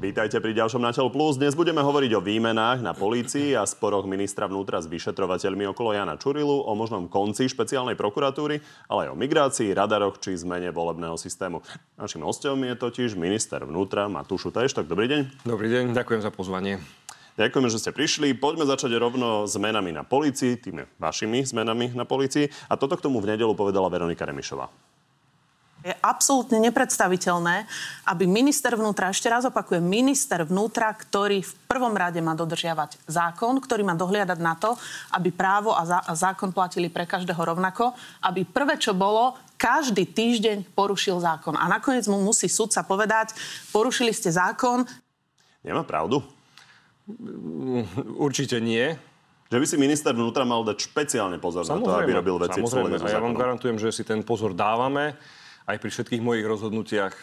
Vítajte pri ďalšom Na plus. Dnes budeme hovoriť o výmenách na polícii a sporoch ministra vnútra s vyšetrovateľmi okolo Jana Čurilu, o možnom konci špeciálnej prokuratúry, ale aj o migrácii, radaroch či zmene volebného systému. Našim hostom je totiž minister vnútra Matúš Tak Dobrý deň. Dobrý deň, ďakujem za pozvanie. Ďakujeme, že ste prišli. Poďme začať rovno zmenami na policii, tými vašimi zmenami na policii. A toto k tomu v nedelu povedala Veronika Remišová. Je absolútne nepredstaviteľné, aby minister vnútra, ešte raz opakujem, minister vnútra, ktorý v prvom rade má dodržiavať zákon, ktorý má dohliadať na to, aby právo a, zá- a zákon platili pre každého rovnako, aby prvé, čo bolo, každý týždeň porušil zákon. A nakoniec mu musí sudca povedať, porušili ste zákon. Nemá pravdu? Určite nie. Že by si minister vnútra mal dať špeciálne pozor samozrejme, na to, aby robil veci samozrejme. v A ja vám garantujem, že si ten pozor dávame aj pri všetkých mojich rozhodnutiach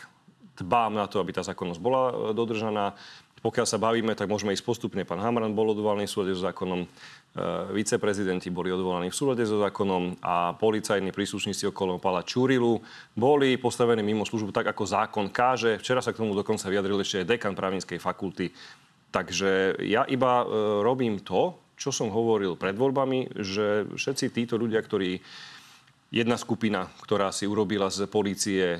dbám na to, aby tá zákonnosť bola e, dodržaná. Pokiaľ sa bavíme, tak môžeme ísť postupne. Pán Hamran bol odvolaný v súlade so zákonom, e, viceprezidenti boli odvolaní v súlade so zákonom a policajní príslušníci okolo Pala Čurilu boli postavení mimo službu tak, ako zákon káže. Včera sa k tomu dokonca vyjadril ešte aj dekan právnickej fakulty. Takže ja iba e, robím to, čo som hovoril pred voľbami, že všetci títo ľudia, ktorí jedna skupina, ktorá si urobila z polície e,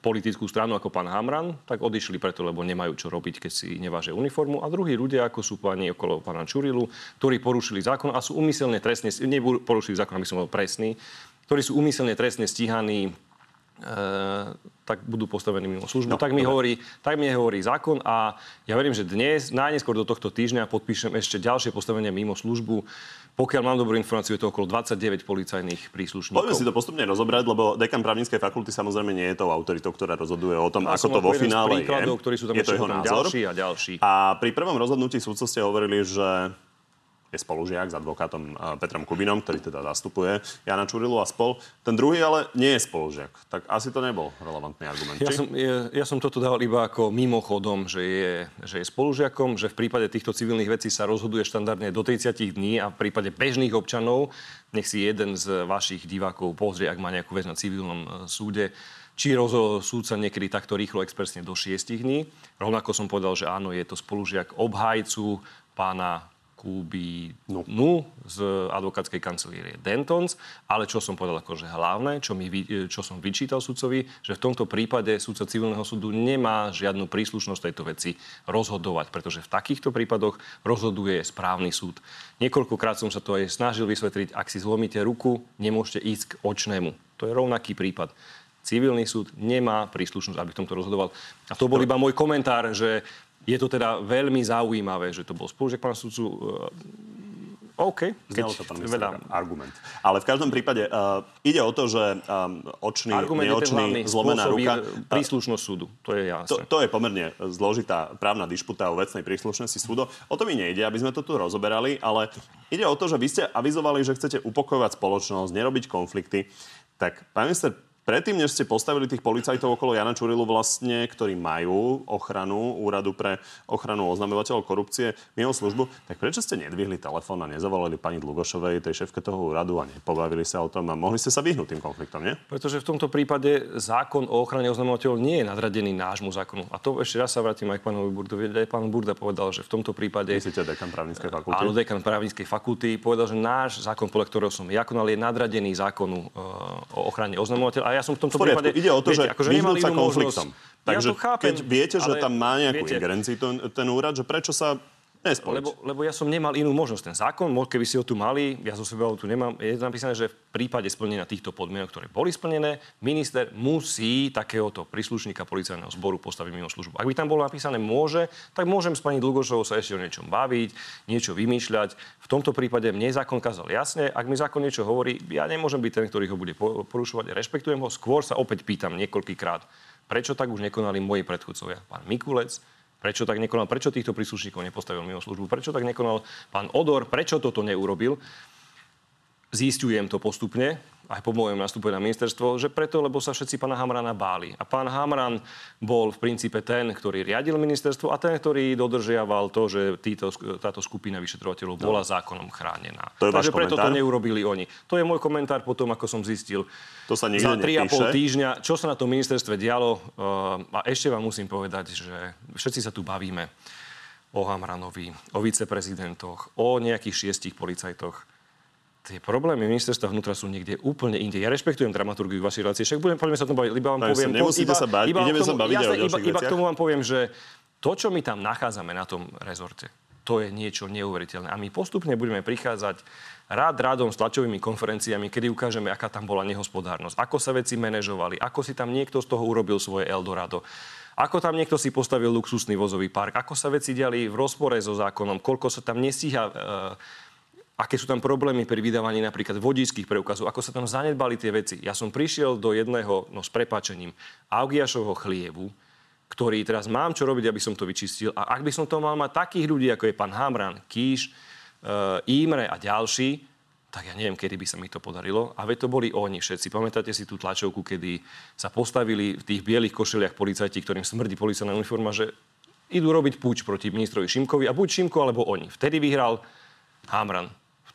politickú stranu ako pán Hamran, tak odišli preto, lebo nemajú čo robiť, keď si nevážia uniformu. A druhí ľudia, ako sú pani okolo pána Čurilu, ktorí porušili zákon a sú umyselne trestne, neporušili zákon, aby som bol presný, ktorí sú umyselne trestne stíhaní tak budú postavení mimo službu. No, tak, mi hovorí, tak mi hovorí zákon a ja verím, že dnes, najneskôr do tohto týždňa podpíšem ešte ďalšie postavenie mimo službu pokiaľ mám dobrú informáciu, je to okolo 29 policajných príslušníkov. Poďme si to postupne rozobrať, lebo dekan právnickej fakulty samozrejme nie je tou autoritou, ktorá rozhoduje o tom, ja ako to vo finále je. Ktorí sú tam je to jeho názor. Ďalší a ďalší. A pri prvom rozhodnutí súdcov ste hovorili, že je spolužiak s advokátom Petrom Kubinom, ktorý teda zastupuje Jana Čurilu a spol. Ten druhý ale nie je spolužiak. Tak asi to nebol relevantný argument. Ja som, ja, ja som toto dal iba ako mimochodom, že je, že je spolužiakom, že v prípade týchto civilných vecí sa rozhoduje štandardne do 30 dní a v prípade bežných občanov, nech si jeden z vašich divákov pozrie, ak má nejakú vec na civilnom eh, súde, či rozhodol súdca niekedy takto rýchlo expresne do 6 dní. Rovnako som povedal, že áno, je to spolužiak obhajcu pána Kuby no. Z advokátskej kancelírie Dentons, ale čo som povedal akože hlavné, čo, mi, čo som vyčítal sudcovi, že v tomto prípade sudca civilného súdu nemá žiadnu príslušnosť tejto veci rozhodovať, pretože v takýchto prípadoch rozhoduje správny súd. Niekoľkokrát som sa to aj snažil vysvetliť, ak si zlomíte ruku, nemôžete ísť k očnému. To je rovnaký prípad civilný súd nemá príslušnosť, aby v tomto rozhodoval. A to bol iba môj komentár, že je to teda veľmi zaujímavé, že to bol spolužiak pána sudcu. Uh, OK. Znelo to, pán veľa... argument. Ale v každom prípade uh, ide o to, že um, očný, argument neočný, zlomená ruka... Príslušnosť súdu, to je jasné. To, to je pomerne zložitá právna disputa o vecnej príslušnosti súdu. O to mi nejde, aby sme to tu rozoberali, ale ide o to, že vy ste avizovali, že chcete upokojovať spoločnosť, nerobiť konflikty. Tak, pán minister, Predtým, než ste postavili tých policajtov okolo Jana Čurilu vlastne, ktorí majú ochranu Úradu pre ochranu oznamovateľov korupcie mimo službu, tak prečo ste nedvihli telefón a nezavolali pani Dlugošovej, tej šéfke toho úradu a nepobavili sa o tom a mohli ste sa vyhnúť tým konfliktom, nie? Pretože v tomto prípade zákon o ochrane oznamovateľov nie je nadradený nášmu zákonu. A to ešte raz sa vrátim aj k pánovi Burdovi. Aj pán Burda povedal, že v tomto prípade... Myslíte dekan právnickej fakulty? Áno, dekan právnickej fakulty povedal, že náš zákon, podľa ktorého som ja konal, je nadradený zákonu e, o ochrane oznamovateľov ja som v tomto v prípade... Ide o to, viete, že akože sa konfliktom. Takže ja chápem, keď viete, že tam má nejakú viete, ingerenciu ten, ten úrad, že prečo sa Lebo, lebo ja som nemal inú možnosť. Ten zákon, keby si ho tu mali, ja zo seba ho tu nemám, je napísané, že v prípade splnenia týchto podmienok, ktoré boli splnené, minister musí takéhoto príslušníka policajného zboru postaviť mimo službu. Ak by tam bolo napísané môže, tak môžem s pani Dlugošovou sa ešte o niečom baviť, niečo vymýšľať. V tomto prípade mne zákon kazal jasne. Ak mi zákon niečo hovorí, ja nemôžem byť ten, ktorý ho bude porušovať. Rešpektujem ho. Skôr sa opäť pýtam niekoľkýkrát, prečo tak už nekonali moji predchodcovia. Pán Mikulec, Prečo tak nekonal? Prečo týchto príslušníkov nepostavil mimo službu? Prečo tak nekonal pán Odor? Prečo toto neurobil? Zistujem to postupne, aj po mojom nastupe na ministerstvo, že preto, lebo sa všetci pána Hamrana báli. A pán Hamran bol v princípe ten, ktorý riadil ministerstvo a ten, ktorý dodržiaval to, že títo, táto skupina vyšetrovateľov bola no. zákonom chránená. To je Takže preto to neurobili oni. To je môj komentár po tom, ako som zistil to sa za 3,5 týždňa, čo sa na tom ministerstve dialo. Uh, a ešte vám musím povedať, že všetci sa tu bavíme o Hamranovi, o viceprezidentoch, o nejakých šiestich policajtoch tie problémy ministerstva vnútra sú niekde úplne inde. Ja rešpektujem dramaturgiu vašej relácie, však budem, poďme sa to baviť, iba vám no, poviem... Nemusíte iba, sa bať, iba ideme tomu, sa baviť jasne, o iba, iba k tomu vám poviem, že to, čo my tam nachádzame na tom rezorte, to je niečo neuveriteľné. A my postupne budeme prichádzať rád rádom s tlačovými konferenciami, kedy ukážeme, aká tam bola nehospodárnosť, ako sa veci manažovali, ako si tam niekto z toho urobil svoje Eldorado. Ako tam niekto si postavil luxusný vozový park, ako sa veci diali v rozpore so zákonom, koľko sa tam nestíha e, aké sú tam problémy pri vydávaní napríklad vodických preukazov, ako sa tam zanedbali tie veci. Ja som prišiel do jedného, no s prepačením, Augiašovho chlievu, ktorý teraz mám čo robiť, aby som to vyčistil. A ak by som to mal mať takých ľudí, ako je pán Hamran, Kíš, e, Ímre a ďalší, tak ja neviem, kedy by sa mi to podarilo. A veď to boli oni všetci. Pamätáte si tú tlačovku, kedy sa postavili v tých bielých košeliach policajti, ktorým smrdí policajná uniforma, že idú robiť púč proti ministrovi Šimkovi a buď Šimko, alebo oni. Vtedy vyhral Hamran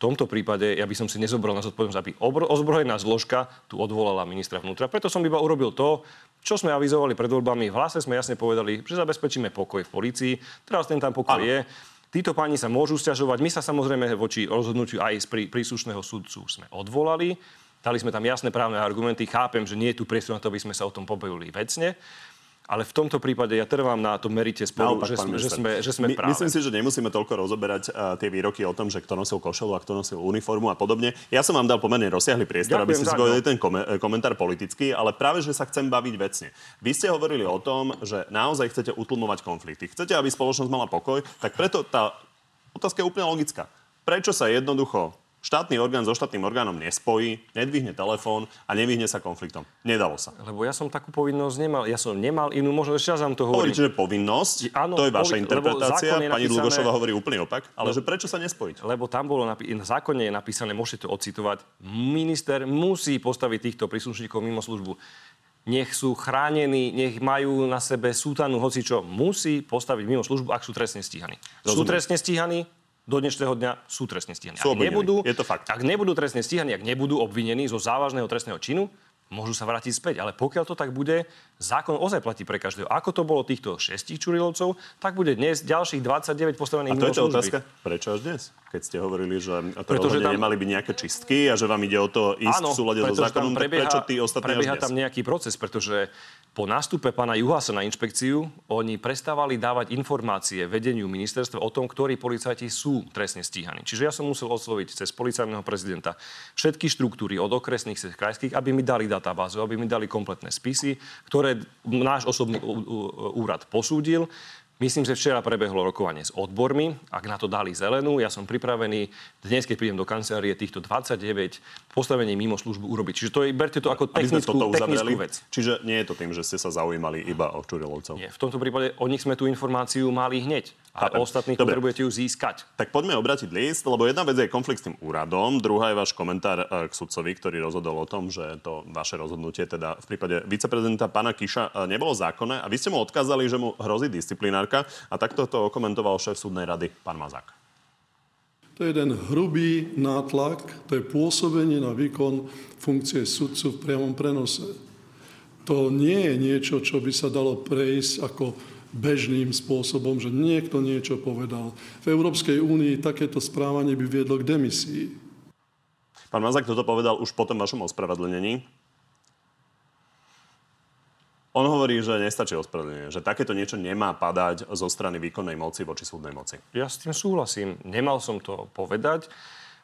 tomto prípade ja by som si nezobral na zodpovednosť, aby ozbrojená zložka tu odvolala ministra vnútra. Preto som iba urobil to, čo sme avizovali pred voľbami. V hlase sme jasne povedali, že zabezpečíme pokoj v policii. Teraz ten tam pokoj ano. je. Títo páni sa môžu stiažovať. My sa samozrejme voči rozhodnutiu aj z prí, príslušného súdcu sme odvolali. Dali sme tam jasné právne argumenty. Chápem, že nie je tu priestor na to, aby sme sa o tom pobavili vecne. Ale v tomto prípade ja trvám na tom merite sporu, Naopak, že, sme, že, sme, že sme My, práve. Myslím si, že nemusíme toľko rozoberať uh, tie výroky o tom, že kto nosil košelu a kto nosil uniformu a podobne. Ja som vám dal pomerne rozsiahly priestor, Ďakujem, aby ste zgodili no. ten kom- e, komentár politický, ale práve, že sa chcem baviť vecne. Vy ste hovorili o tom, že naozaj chcete utlmovať konflikty. Chcete, aby spoločnosť mala pokoj, tak preto tá otázka je úplne logická. Prečo sa jednoducho štátny orgán so štátnym orgánom nespojí, nedvihne telefón a nevyhne sa konfliktom. Nedalo sa. Lebo ja som takú povinnosť nemal. Ja som nemal inú, možno ešte raz vám to hovorím. Hovoríte, že povinnosť, áno, to je vaša povi- interpretácia, je pani Dlugošová hovorí úplný opak, ale lebo, že prečo sa nespojiť? Lebo tam bolo napi- na zákone je napísané, môžete to ocitovať, minister musí postaviť týchto príslušníkov mimo službu nech sú chránení, nech majú na sebe sútanu hocičo, musí postaviť mimo službu, ak sú trestne stíhaní. Rozumiem. Sú trestne stíhaní, do dnešného dňa sú trestne stíhaní. Sú ak nebudú, je to fakt. Ak nebudú trestne stíhaní, ak nebudú obvinení zo závažného trestného činu, môžu sa vrátiť späť. Ale pokiaľ to tak bude, zákon ozaj platí pre každého. Ako to bolo týchto šestich Čurilovcov, tak bude dnes ďalších 29 postavených A to je to otázka, prečo až dnes? Keď ste hovorili, že to Pretože tam... nemali byť nejaké čistky a že vám ide o to ísť Áno, v súlade so zákonom, prebieha, prečo tí ostatní prebieha tam nejaký proces, pretože po nástupe pána Juhasa na inšpekciu oni prestávali dávať informácie vedeniu ministerstva o tom, ktorí policajti sú trestne stíhaní. Čiže ja som musel osloviť cez policajného prezidenta všetky štruktúry od okresných cez krajských, aby mi dali databázu, aby mi dali kompletné spisy, ktoré náš osobný úrad posúdil Myslím, že včera prebehlo rokovanie s odbormi. Ak na to dali zelenú, ja som pripravený dnes, keď prídem do kancelárie, týchto 29 postavení mimo službu urobiť. Čiže to je, berte to ako technickú, technickú vec. Čiže nie je to tým, že ste sa zaujímali iba o Čurilovcov. Nie, v tomto prípade o nich sme tú informáciu mali hneď. A Chápem. ostatných Dobre. potrebujete ju získať. Tak poďme obratiť list, lebo jedna vec je konflikt s tým úradom, druhá je váš komentár e, k sudcovi, ktorý rozhodol o tom, že to vaše rozhodnutie teda v prípade viceprezidenta pána Kiša e, nebolo zákonné a vy ste mu odkázali, že mu hrozí disciplinárka a takto to komentoval šéf súdnej rady pán Mazák. To je jeden hrubý nátlak, to je pôsobenie na výkon funkcie sudcu v priamom prenose. To nie je niečo, čo by sa dalo prejsť ako bežným spôsobom, že niekto niečo povedal. V Európskej únii takéto správanie by viedlo k demisii. Pán Mazak toto povedal už po tom vašom ospravedlnení. On hovorí, že nestačí ospravedlnenie, že takéto niečo nemá padať zo strany výkonnej moci voči súdnej moci. Ja s tým súhlasím. Nemal som to povedať.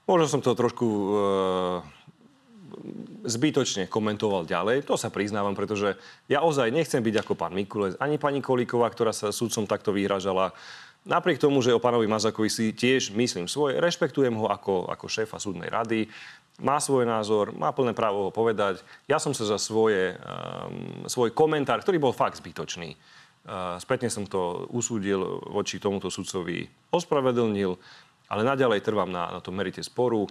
Možno som to trošku e, zbytočne komentoval ďalej. To sa priznávam, pretože ja ozaj nechcem byť ako pán Mikulec, ani pani Kolíková, ktorá sa sudcom takto vyhražala. Napriek tomu, že o pánovi Mazakovi si tiež myslím svoje, rešpektujem ho ako, ako šéfa súdnej rady, má svoj názor, má plné právo ho povedať. Ja som sa za svoje, um, svoj komentár, ktorý bol fakt zbytočný, uh, spätne som to usúdil voči tomuto sudcovi, ospravedlnil, ale naďalej trvám na, na tom merite sporu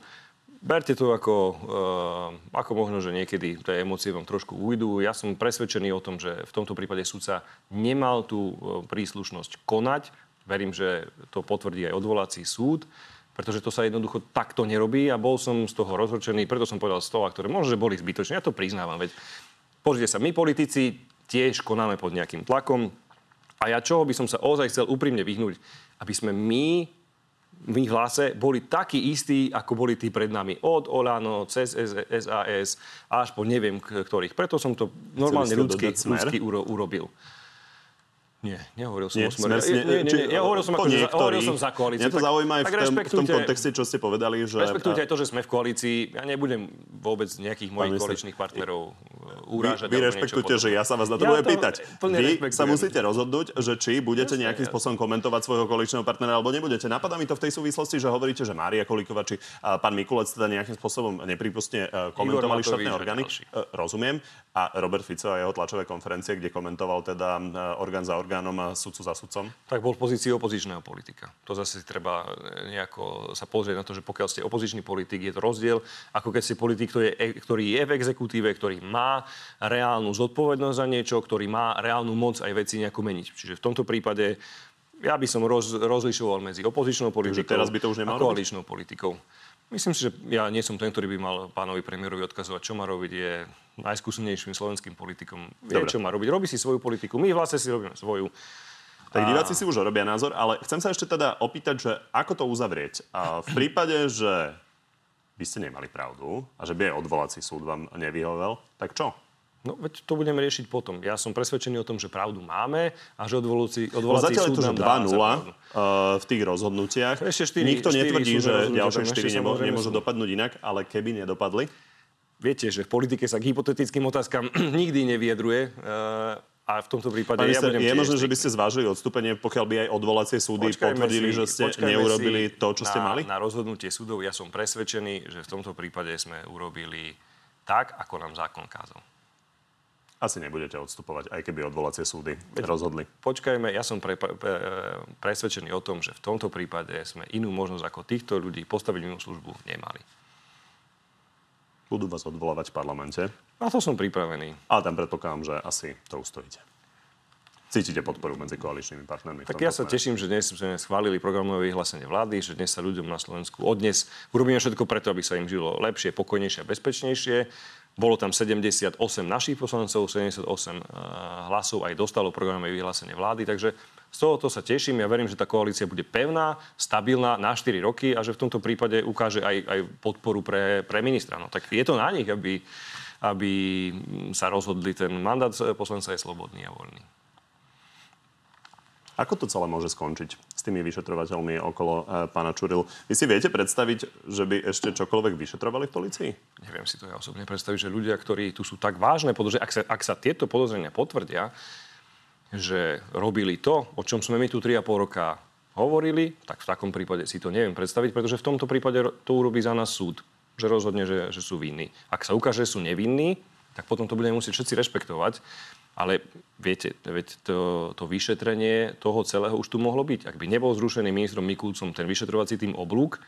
Berte to ako, uh, ako možno, že niekedy tie emócie vám trošku ujdu. Ja som presvedčený o tom, že v tomto prípade sudca nemal tú uh, príslušnosť konať. Verím, že to potvrdí aj odvolací súd, pretože to sa jednoducho takto nerobí a bol som z toho rozhorčený, preto som povedal slova, ktoré možno, boli zbytočné. Ja to priznávam, veď pozrite sa, my politici tiež konáme pod nejakým tlakom a ja čoho by som sa ozaj chcel úprimne vyhnúť, aby sme my v ich hlase boli takí istí, ako boli tí pred nami. Od Olano, cez SAS, až po neviem ktorých. Preto som to normálne ľudský, ľudský urobil. Nie, nehovoril som nie, o smere. Nie, nie, nie, nie, ja hovoril som, ako, niektorý, hovoril som za koalíciu. Mňa to zaujíma aj v, tom, v tom kontexte, čo ste povedali, že... Respektujte aj to, že sme v koalícii. Ja nebudem vôbec nejakých mojich koaličných partnerov urážať. Vy, vy rešpektujte, že ja sa vás na to ja budem pýtať. Vy sa musíte rozhodnúť, že či budete nejakým spôsobom komentovať svojho koaličného partnera alebo nebudete. Napadá mi to v tej súvislosti, že hovoríte, že Mária Kolíková či pán Mikulec teda nejakým spôsobom nepripustne e, komentovali štátne orgány. E, rozumiem. A Robert Fico a jeho tlačové konferencie, kde komentoval teda e, orgán za orgánom a sudcu za sudcom? Tak bol v pozícii opozičného politika. To zase treba nejako sa pozrieť na to, že pokiaľ ste opozičný politik, je to rozdiel, ako keď ste politik, ktorý je, ktorý je v exekutíve, ktorý má reálnu zodpovednosť za niečo, ktorý má reálnu moc aj veci nejako meniť. Čiže v tomto prípade ja by som roz, rozlišoval medzi opozičnou politikou teraz by to už a koaličnou politikou. Myslím si, že ja nie som ten, ktorý by mal pánovi premiérovi odkazovať, čo má robiť. Je najskúsenejším slovenským politikom. Vie, Dobre. čo má robiť. Robí si svoju politiku. My vlastne si robíme svoju. Tak diváci si už robia názor, ale chcem sa ešte teda opýtať, že ako to uzavrieť. A v prípade, že by ste nemali pravdu a že by aj odvolací súd vám nevyhovel, tak čo? No, veď to budeme riešiť potom. Ja som presvedčený o tom, že pravdu máme a že odvolací, odvolací no, zatiaľ súd je to, že 2-0 uh, v tých rozhodnutiach. Ešte 4, Nikto 4, netvrdí, že ďalšie 4 nemô- nemôžu dopadnúť inak, ale keby nedopadli? Viete, že v politike sa k hypotetickým otázkam nikdy neviedruje. Uh, a v tomto prípade Pane ja budem Je možné, že by ste zvážili odstúpenie, pokiaľ by aj odvolacie súdy počkajme potvrdili, si, že ste neurobili to, čo na, ste mali? Na rozhodnutie súdov ja som presvedčený, že v tomto prípade sme urobili tak, ako nám zákon kázal. Asi nebudete odstupovať, aj keby odvolacie súdy Veď, rozhodli. Počkajme, ja som pre, pre, presvedčený o tom, že v tomto prípade sme inú možnosť ako týchto ľudí postaviť inú službu nemali. Budú vás odvolávať v parlamente? Na to som pripravený. Ale tam predpokladám, že asi to ustojíte. Cítite podporu medzi koaličnými partnermi? Tak ja sa smere. teším, že dnes sme schválili programové vyhlásenie vlády, že dnes sa ľuďom na Slovensku odnes urobíme všetko preto, aby sa im žilo lepšie, pokojnejšie a bezpečnejšie bolo tam 78 našich poslancov, 78 eh, hlasov aj dostalo programové vyhlásenie vlády, takže z tohoto sa teším. Ja verím, že tá koalícia bude pevná, stabilná na 4 roky a že v tomto prípade ukáže aj, aj podporu pre, pre ministra. No tak je to na nich, aby, aby sa rozhodli. Ten mandát poslanca je slobodný a voľný. Ako to celé môže skončiť s tými vyšetrovateľmi okolo e, pána Čurilu? Vy si viete predstaviť, že by ešte čokoľvek vyšetrovali v policii? Neviem si to ja osobne predstaviť, že ľudia, ktorí tu sú tak vážne podozrenia, ak sa, ak sa tieto podozrenia potvrdia, že robili to, o čom sme my tu 3,5 roka hovorili, tak v takom prípade si to neviem predstaviť, pretože v tomto prípade to urobí za nás súd, že rozhodne, že, že sú vinní. Ak sa ukáže, že sú nevinní, tak potom to budeme musieť všetci rešpektovať. Ale viete, to, to vyšetrenie toho celého už tu mohlo byť. Ak by nebol zrušený ministrom Mikulcom ten vyšetrovací tým oblúk,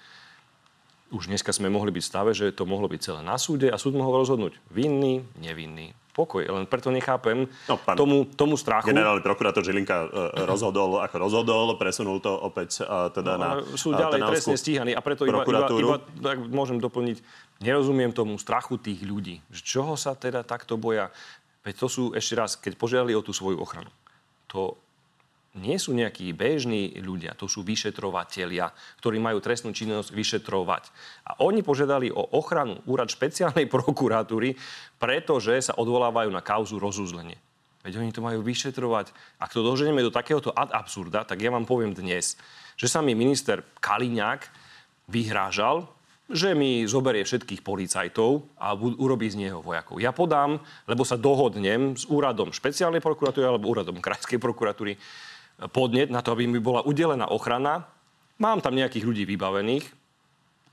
už dneska sme mohli byť v stave, že to mohlo byť celé na súde a súd mohol rozhodnúť vinný, nevinný. Pokoj. Len preto nechápem no, pán tomu, tomu strachu. Generálny prokurátor Žilinka uh, rozhodol, ako rozhodol, presunul to opäť uh, teda no, na Sú ďalej trestne stíhaní a preto iba, iba, iba, tak môžem doplniť, nerozumiem tomu strachu tých ľudí. Že čoho sa teda takto boja? Veď to sú, ešte raz, keď požiadali o tú svoju ochranu, to nie sú nejakí bežní ľudia, to sú vyšetrovatelia, ktorí majú trestnú činnosť vyšetrovať. A oni požiadali o ochranu úrad špeciálnej prokuratúry, pretože sa odvolávajú na kauzu rozúzlenie. Veď oni to majú vyšetrovať. Ak to doženeme do takéhoto ad absurda, tak ja vám poviem dnes, že sa mi minister Kaliňák vyhrážal, že mi zoberie všetkých policajtov a urobí z neho vojakov. Ja podám, lebo sa dohodnem s úradom špeciálnej prokuratúry alebo úradom krajskej prokuratúry podnet na to, aby mi bola udelená ochrana. Mám tam nejakých ľudí vybavených,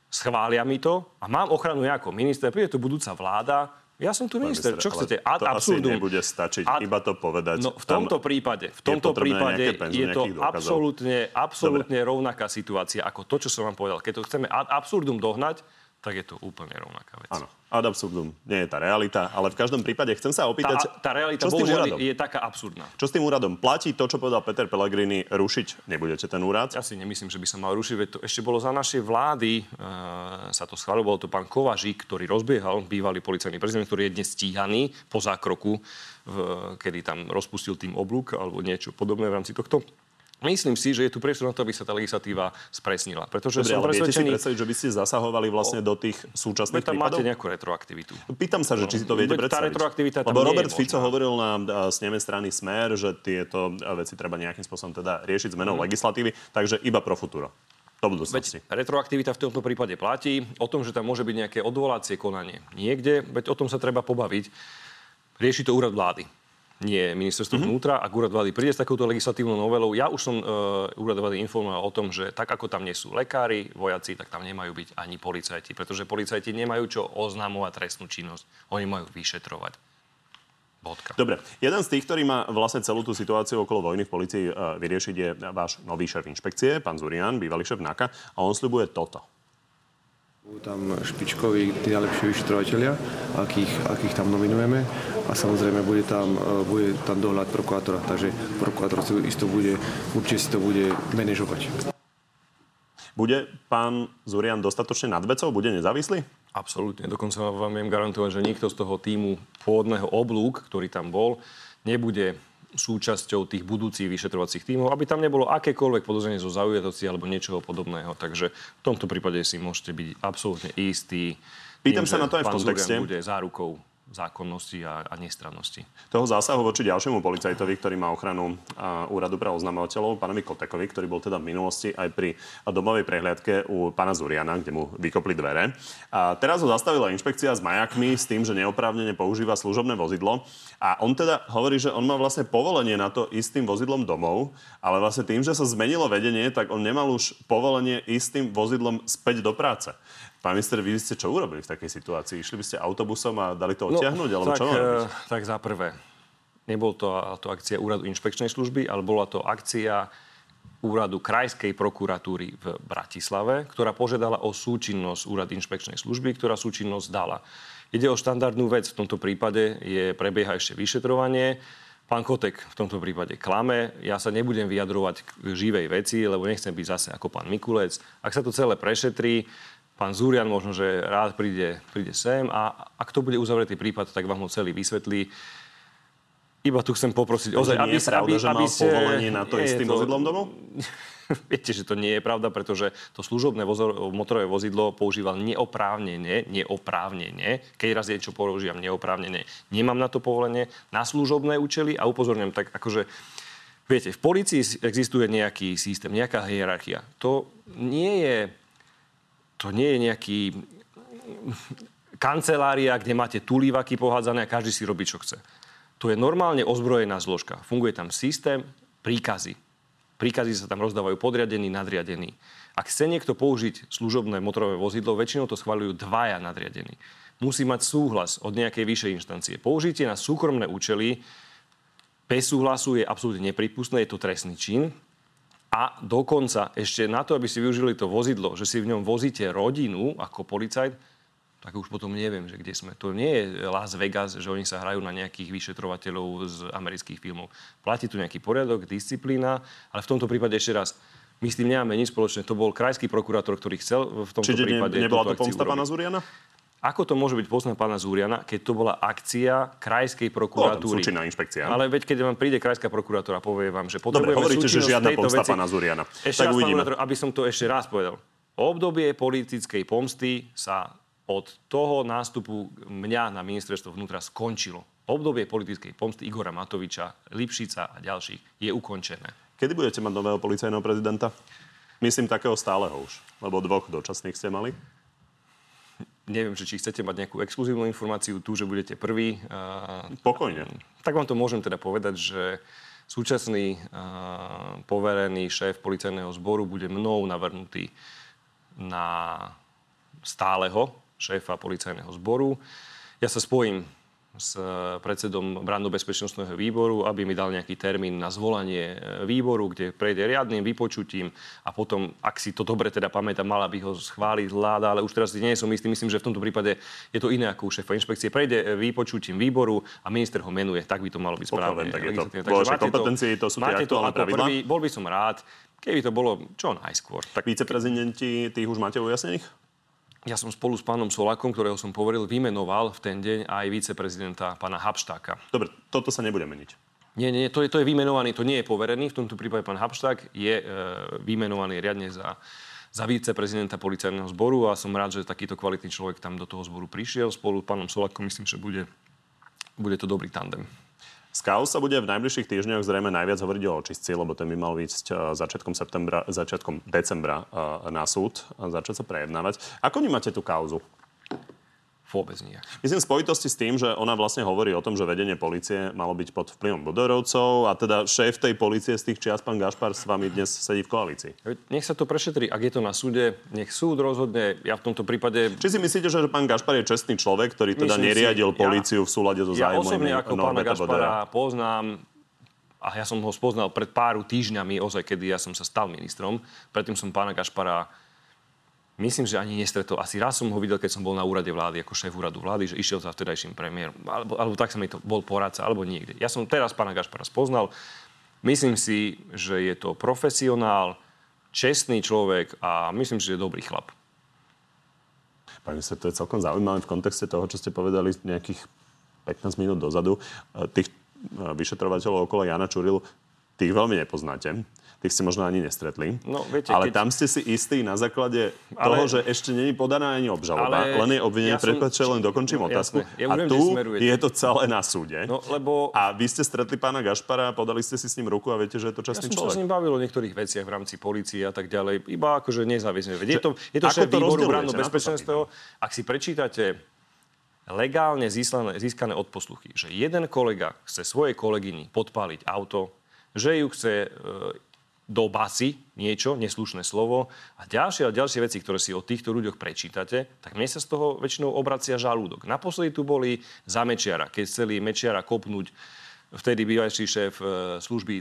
schvália mi to a mám ochranu ja ako minister. Príde tu budúca vláda, ja som tu minister. Čo chcete? Ad to absurdum. asi nebude stačiť Ad... iba to povedať. No, v tomto prípade, v tomto je prípade je to absolútne, absolútne rovnaká situácia ako to, čo som vám povedal. Keď to chceme ad absurdum dohnať, tak je to úplne rovnaká vec. Áno, ad absurdum nie je tá realita, ale v každom prípade chcem sa opýtať... Tá, tá realita čo úradom? je taká absurdná. Čo s tým úradom? Platí to, čo povedal Peter Pellegrini, rušiť nebudete ten úrad? Ja si nemyslím, že by sa mal rušiť, veď to ešte bolo za našej vlády, e, sa to schválilo, bol to pán Kovažík, ktorý rozbiehal, bývalý policajný prezident, ktorý je dnes stíhaný po zákroku, v, kedy tam rozpustil tým oblúk alebo niečo podobné v rámci tohto Myslím si, že je tu priestor na to, aby sa tá legislatíva spresnila. Pretože Dobre, som ale viete si predstaviť, že by ste zasahovali vlastne do tých súčasných tam prípadov? máte nejakú retroaktivitu. Pýtam sa, že či si to viete Veď tá predstaviť. retroaktivita Lebo Robert. Fico hovoril na a, sneme strany Smer, že tieto a, veci treba nejakým spôsobom teda riešiť zmenou legislatívy, takže iba pro futuro. Do budúcnosti. Veď retroaktivita v tomto prípade platí. O tom, že tam môže byť nejaké odvolacie konanie niekde, veď o tom sa treba pobaviť. Rieši to úrad vlády nie ministerstvo mm-hmm. vnútra. Ak úrad vlády príde s takouto legislatívnou novelou, ja už som uh, úrad vlády informoval o tom, že tak ako tam nie sú lekári, vojaci, tak tam nemajú byť ani policajti, pretože policajti nemajú čo oznamovať trestnú činnosť. Oni majú vyšetrovať. Bodka. Dobre, jeden z tých, ktorý má vlastne celú tú situáciu okolo vojny v policii uh, vyriešiť, je váš nový šéf inšpekcie, pán Zurian, bývalý šéf NAKA, a on sľubuje toto. Budú tam špičkoví, tí najlepší vyšetrovateľia, akých, akých tam nominujeme a samozrejme bude tam, e, bude tam dohľad prokurátora, takže prokurátor si isto bude, určite si to bude manažovať. Bude pán Zurian dostatočne nad vecou? Bude nezávislý? Absolútne. Dokonca vám viem garantovať, že nikto z toho týmu pôvodného oblúk, ktorý tam bol, nebude súčasťou tých budúcich vyšetrovacích tímov, aby tam nebolo akékoľvek podozrenie zo zaujatosti alebo niečoho podobného. Takže v tomto prípade si môžete byť absolútne istí. Pýtam tým, sa že na to aj v kontexte. Zurian bude zárukou zákonnosti a, a nestrannosti. toho zásahu voči ďalšiemu policajtovi, ktorý má ochranu a, úradu pre oznamovateľov, pánovi Kotekovi, ktorý bol teda v minulosti aj pri domovej prehliadke u pána Zuriana, kde mu vykopli dvere. A teraz ho zastavila inšpekcia s majakmi s tým, že neoprávnene používa služobné vozidlo. A on teda hovorí, že on má vlastne povolenie na to ísť tým vozidlom domov, ale vlastne tým, že sa zmenilo vedenie, tak on nemal už povolenie ísť tým vozidlom späť do práce. Pán minister, vy ste čo urobili v takej situácii? Išli by ste autobusom a dali to odtiahnuť? alebo No, tak, čo eh, tak za prvé, nebol to, to akcia úradu inšpekčnej služby, ale bola to akcia úradu Krajskej prokuratúry v Bratislave, ktorá požiadala o súčinnosť úrad inšpekčnej služby, ktorá súčinnosť dala. Ide o štandardnú vec. V tomto prípade je, prebieha ešte vyšetrovanie. Pán Kotek v tomto prípade klame. Ja sa nebudem vyjadrovať k živej veci, lebo nechcem byť zase ako pán Mikulec. Ak sa to celé prešetrí, pán Zúrian možno, že rád príde, príde sem a ak to bude uzavretý prípad, tak vám ho celý vysvetlí. Iba tu chcem poprosiť, Takže ozaj, nie aby, je pravda, aby, že aby mal ste... povolenie na to Nie ísť je tým vozidlom domov? Viete, že to nie je pravda, pretože to služobné vozo- motorové vozidlo používal neoprávnene, neoprávnene. Keď raz niečo používam neoprávnene, nemám na to povolenie, na služobné účely a upozorňujem tak, akože Viete, v policii existuje nejaký systém, nejaká hierarchia. To nie je, to nie je nejaký kancelária, kde máte tulívaky pohádzané a každý si robí, čo chce. To je normálne ozbrojená zložka. Funguje tam systém, príkazy. Príkazy sa tam rozdávajú podriadení, nadriadení. Ak chce niekto použiť služobné motorové vozidlo, väčšinou to schvaľujú dvaja nadriadení. Musí mať súhlas od nejakej vyššej inštancie. Použitie na súkromné účely bez súhlasu je absolútne nepripustné, je to trestný čin. A dokonca ešte na to, aby si využili to vozidlo, že si v ňom vozíte rodinu ako policajt, tak už potom neviem, že kde sme. To nie je Las Vegas, že oni sa hrajú na nejakých vyšetrovateľov z amerických filmov. Platí tu nejaký poriadok, disciplína, ale v tomto prípade ešte raz, my s tým nemáme nič spoločné. To bol krajský prokurátor, ktorý chcel v tomto Čiže prípade nebola túto to pomsta pána. Zuriana? Ako to môže byť pozná pána Zúriana, keď to bola akcia krajskej prokuratúry? súčinná inšpekcia. Ale veď keď vám príde krajská prokuratúra a povie vám, že Dobre, potrebujeme hovoríte, že žiadna pomsta veci. pána Zuriana. Ešte Tak raz, uvidíme. Aby som to ešte raz povedal. Obdobie politickej pomsty sa od toho nástupu mňa na ministerstvo vnútra skončilo. Obdobie politickej pomsty Igora Matoviča, Lipšica a ďalších je ukončené. Kedy budete mať nového policajného prezidenta? Myslím takého stáleho už, lebo dvoch dočasných ste mali. Neviem, že či chcete mať nejakú exkluzívnu informáciu tu, že budete prvý. Pokojne. Tak vám to môžem teda povedať, že súčasný poverený šéf policajného zboru bude mnou navrhnutý na stáleho šéfa policajného zboru. Ja sa spojím s predsedom branno-bezpečnostného výboru, aby mi dal nejaký termín na zvolanie e, výboru, kde prejde riadnym vypočutím a potom, ak si to dobre teda pamätám, mala by ho schváliť vláda, ale už teraz nie som istý, myslím, že v tomto prípade je to iné ako u šéfa inšpekcie. Prejde e, vypočutím výboru a minister ho menuje. Tak by to malo byť správne. tak je to vo vašej kompetencii, to sú tie aktuálne pravidlá. Prvý, bol by som rád, keby to bolo čo najskôr. Tak viceprezidenti, tých už máte ujasnených? Ja som spolu s pánom Solakom, ktorého som poveril, vymenoval v ten deň aj viceprezidenta pána Habštáka. Dobre, toto sa nebude meniť. Nie, nie, to je, to je vymenovaný, to nie je poverený. V tomto prípade pán Habšták je e, vymenovaný riadne za, za viceprezidenta policajného zboru a som rád, že takýto kvalitný človek tam do toho zboru prišiel. Spolu s pánom Solakom myslím, že bude, bude to dobrý tandem. Z KAU sa bude v najbližších týždňoch zrejme najviac hovoriť o očistci, lebo ten by mal ísť e, začiatkom, septembra, začiatkom decembra e, na súd a začať sa prejednávať. Ako vnímate tú kauzu? Vôbec nie. Myslím v spojitosti s tým, že ona vlastne hovorí o tom, že vedenie policie malo byť pod vplyvom Bodorovcov a teda šéf tej policie z tých čias, pán Gašpar, s vami dnes sedí v koalícii. Nech sa to prešetrí. Ak je to na súde, nech súd rozhodne. Ja v tomto prípade... Či si myslíte, že pán Gašpar je čestný človek, ktorý teda Myslím neriadil si, políciu ja, v súlade so zájmom? Ja osobne ako pána Gašpara poznám a ja som ho spoznal pred pár týždňami, ozaj, kedy ja som sa stal ministrom. Predtým som pána Gašpara Myslím, že ani nestretol. Asi raz som ho videl, keď som bol na úrade vlády, ako šéf úradu vlády, že išiel za vtedajším premiérom. Alebo, alebo tak sa mi to bol poradca, alebo niekde. Ja som teraz pána Gašpara spoznal. Myslím si, že je to profesionál, čestný človek a myslím, že je dobrý chlap. Pani sa to je celkom zaujímavé v kontexte toho, čo ste povedali nejakých 15 minút dozadu. Tých eh, vyšetrovateľov okolo Jana Čurilu, tých veľmi nepoznáte tých ste možno ani nestretli. No, viete, ale keď... tam ste si istí na základe ale... toho, že ešte není podaná ani obžaloba, ale... len je obvinenie. Ja som... len dokončím no, otázku. Ja a tu je to celé na súde. No, lebo... A vy ste stretli pána Gašpara, podali ste si s ním ruku a viete, že je to častný ja človek. Ja som sa s ním bavil o niektorých veciach v rámci policie a tak ďalej. Iba akože nezávisne. Je to, je to šéf výboru bezpečnostného. Ak si prečítate legálne získané, získané odposluchy, že jeden kolega chce svojej kolegyni podpáliť auto, že ju chce e, do basy niečo, neslušné slovo a ďalšie a ďalšie veci, ktoré si o týchto ľuďoch prečítate, tak mne sa z toho väčšinou obracia žalúdok. Naposledy tu boli za Mečiara, keď chceli Mečiara kopnúť vtedy bývajší šéf e, služby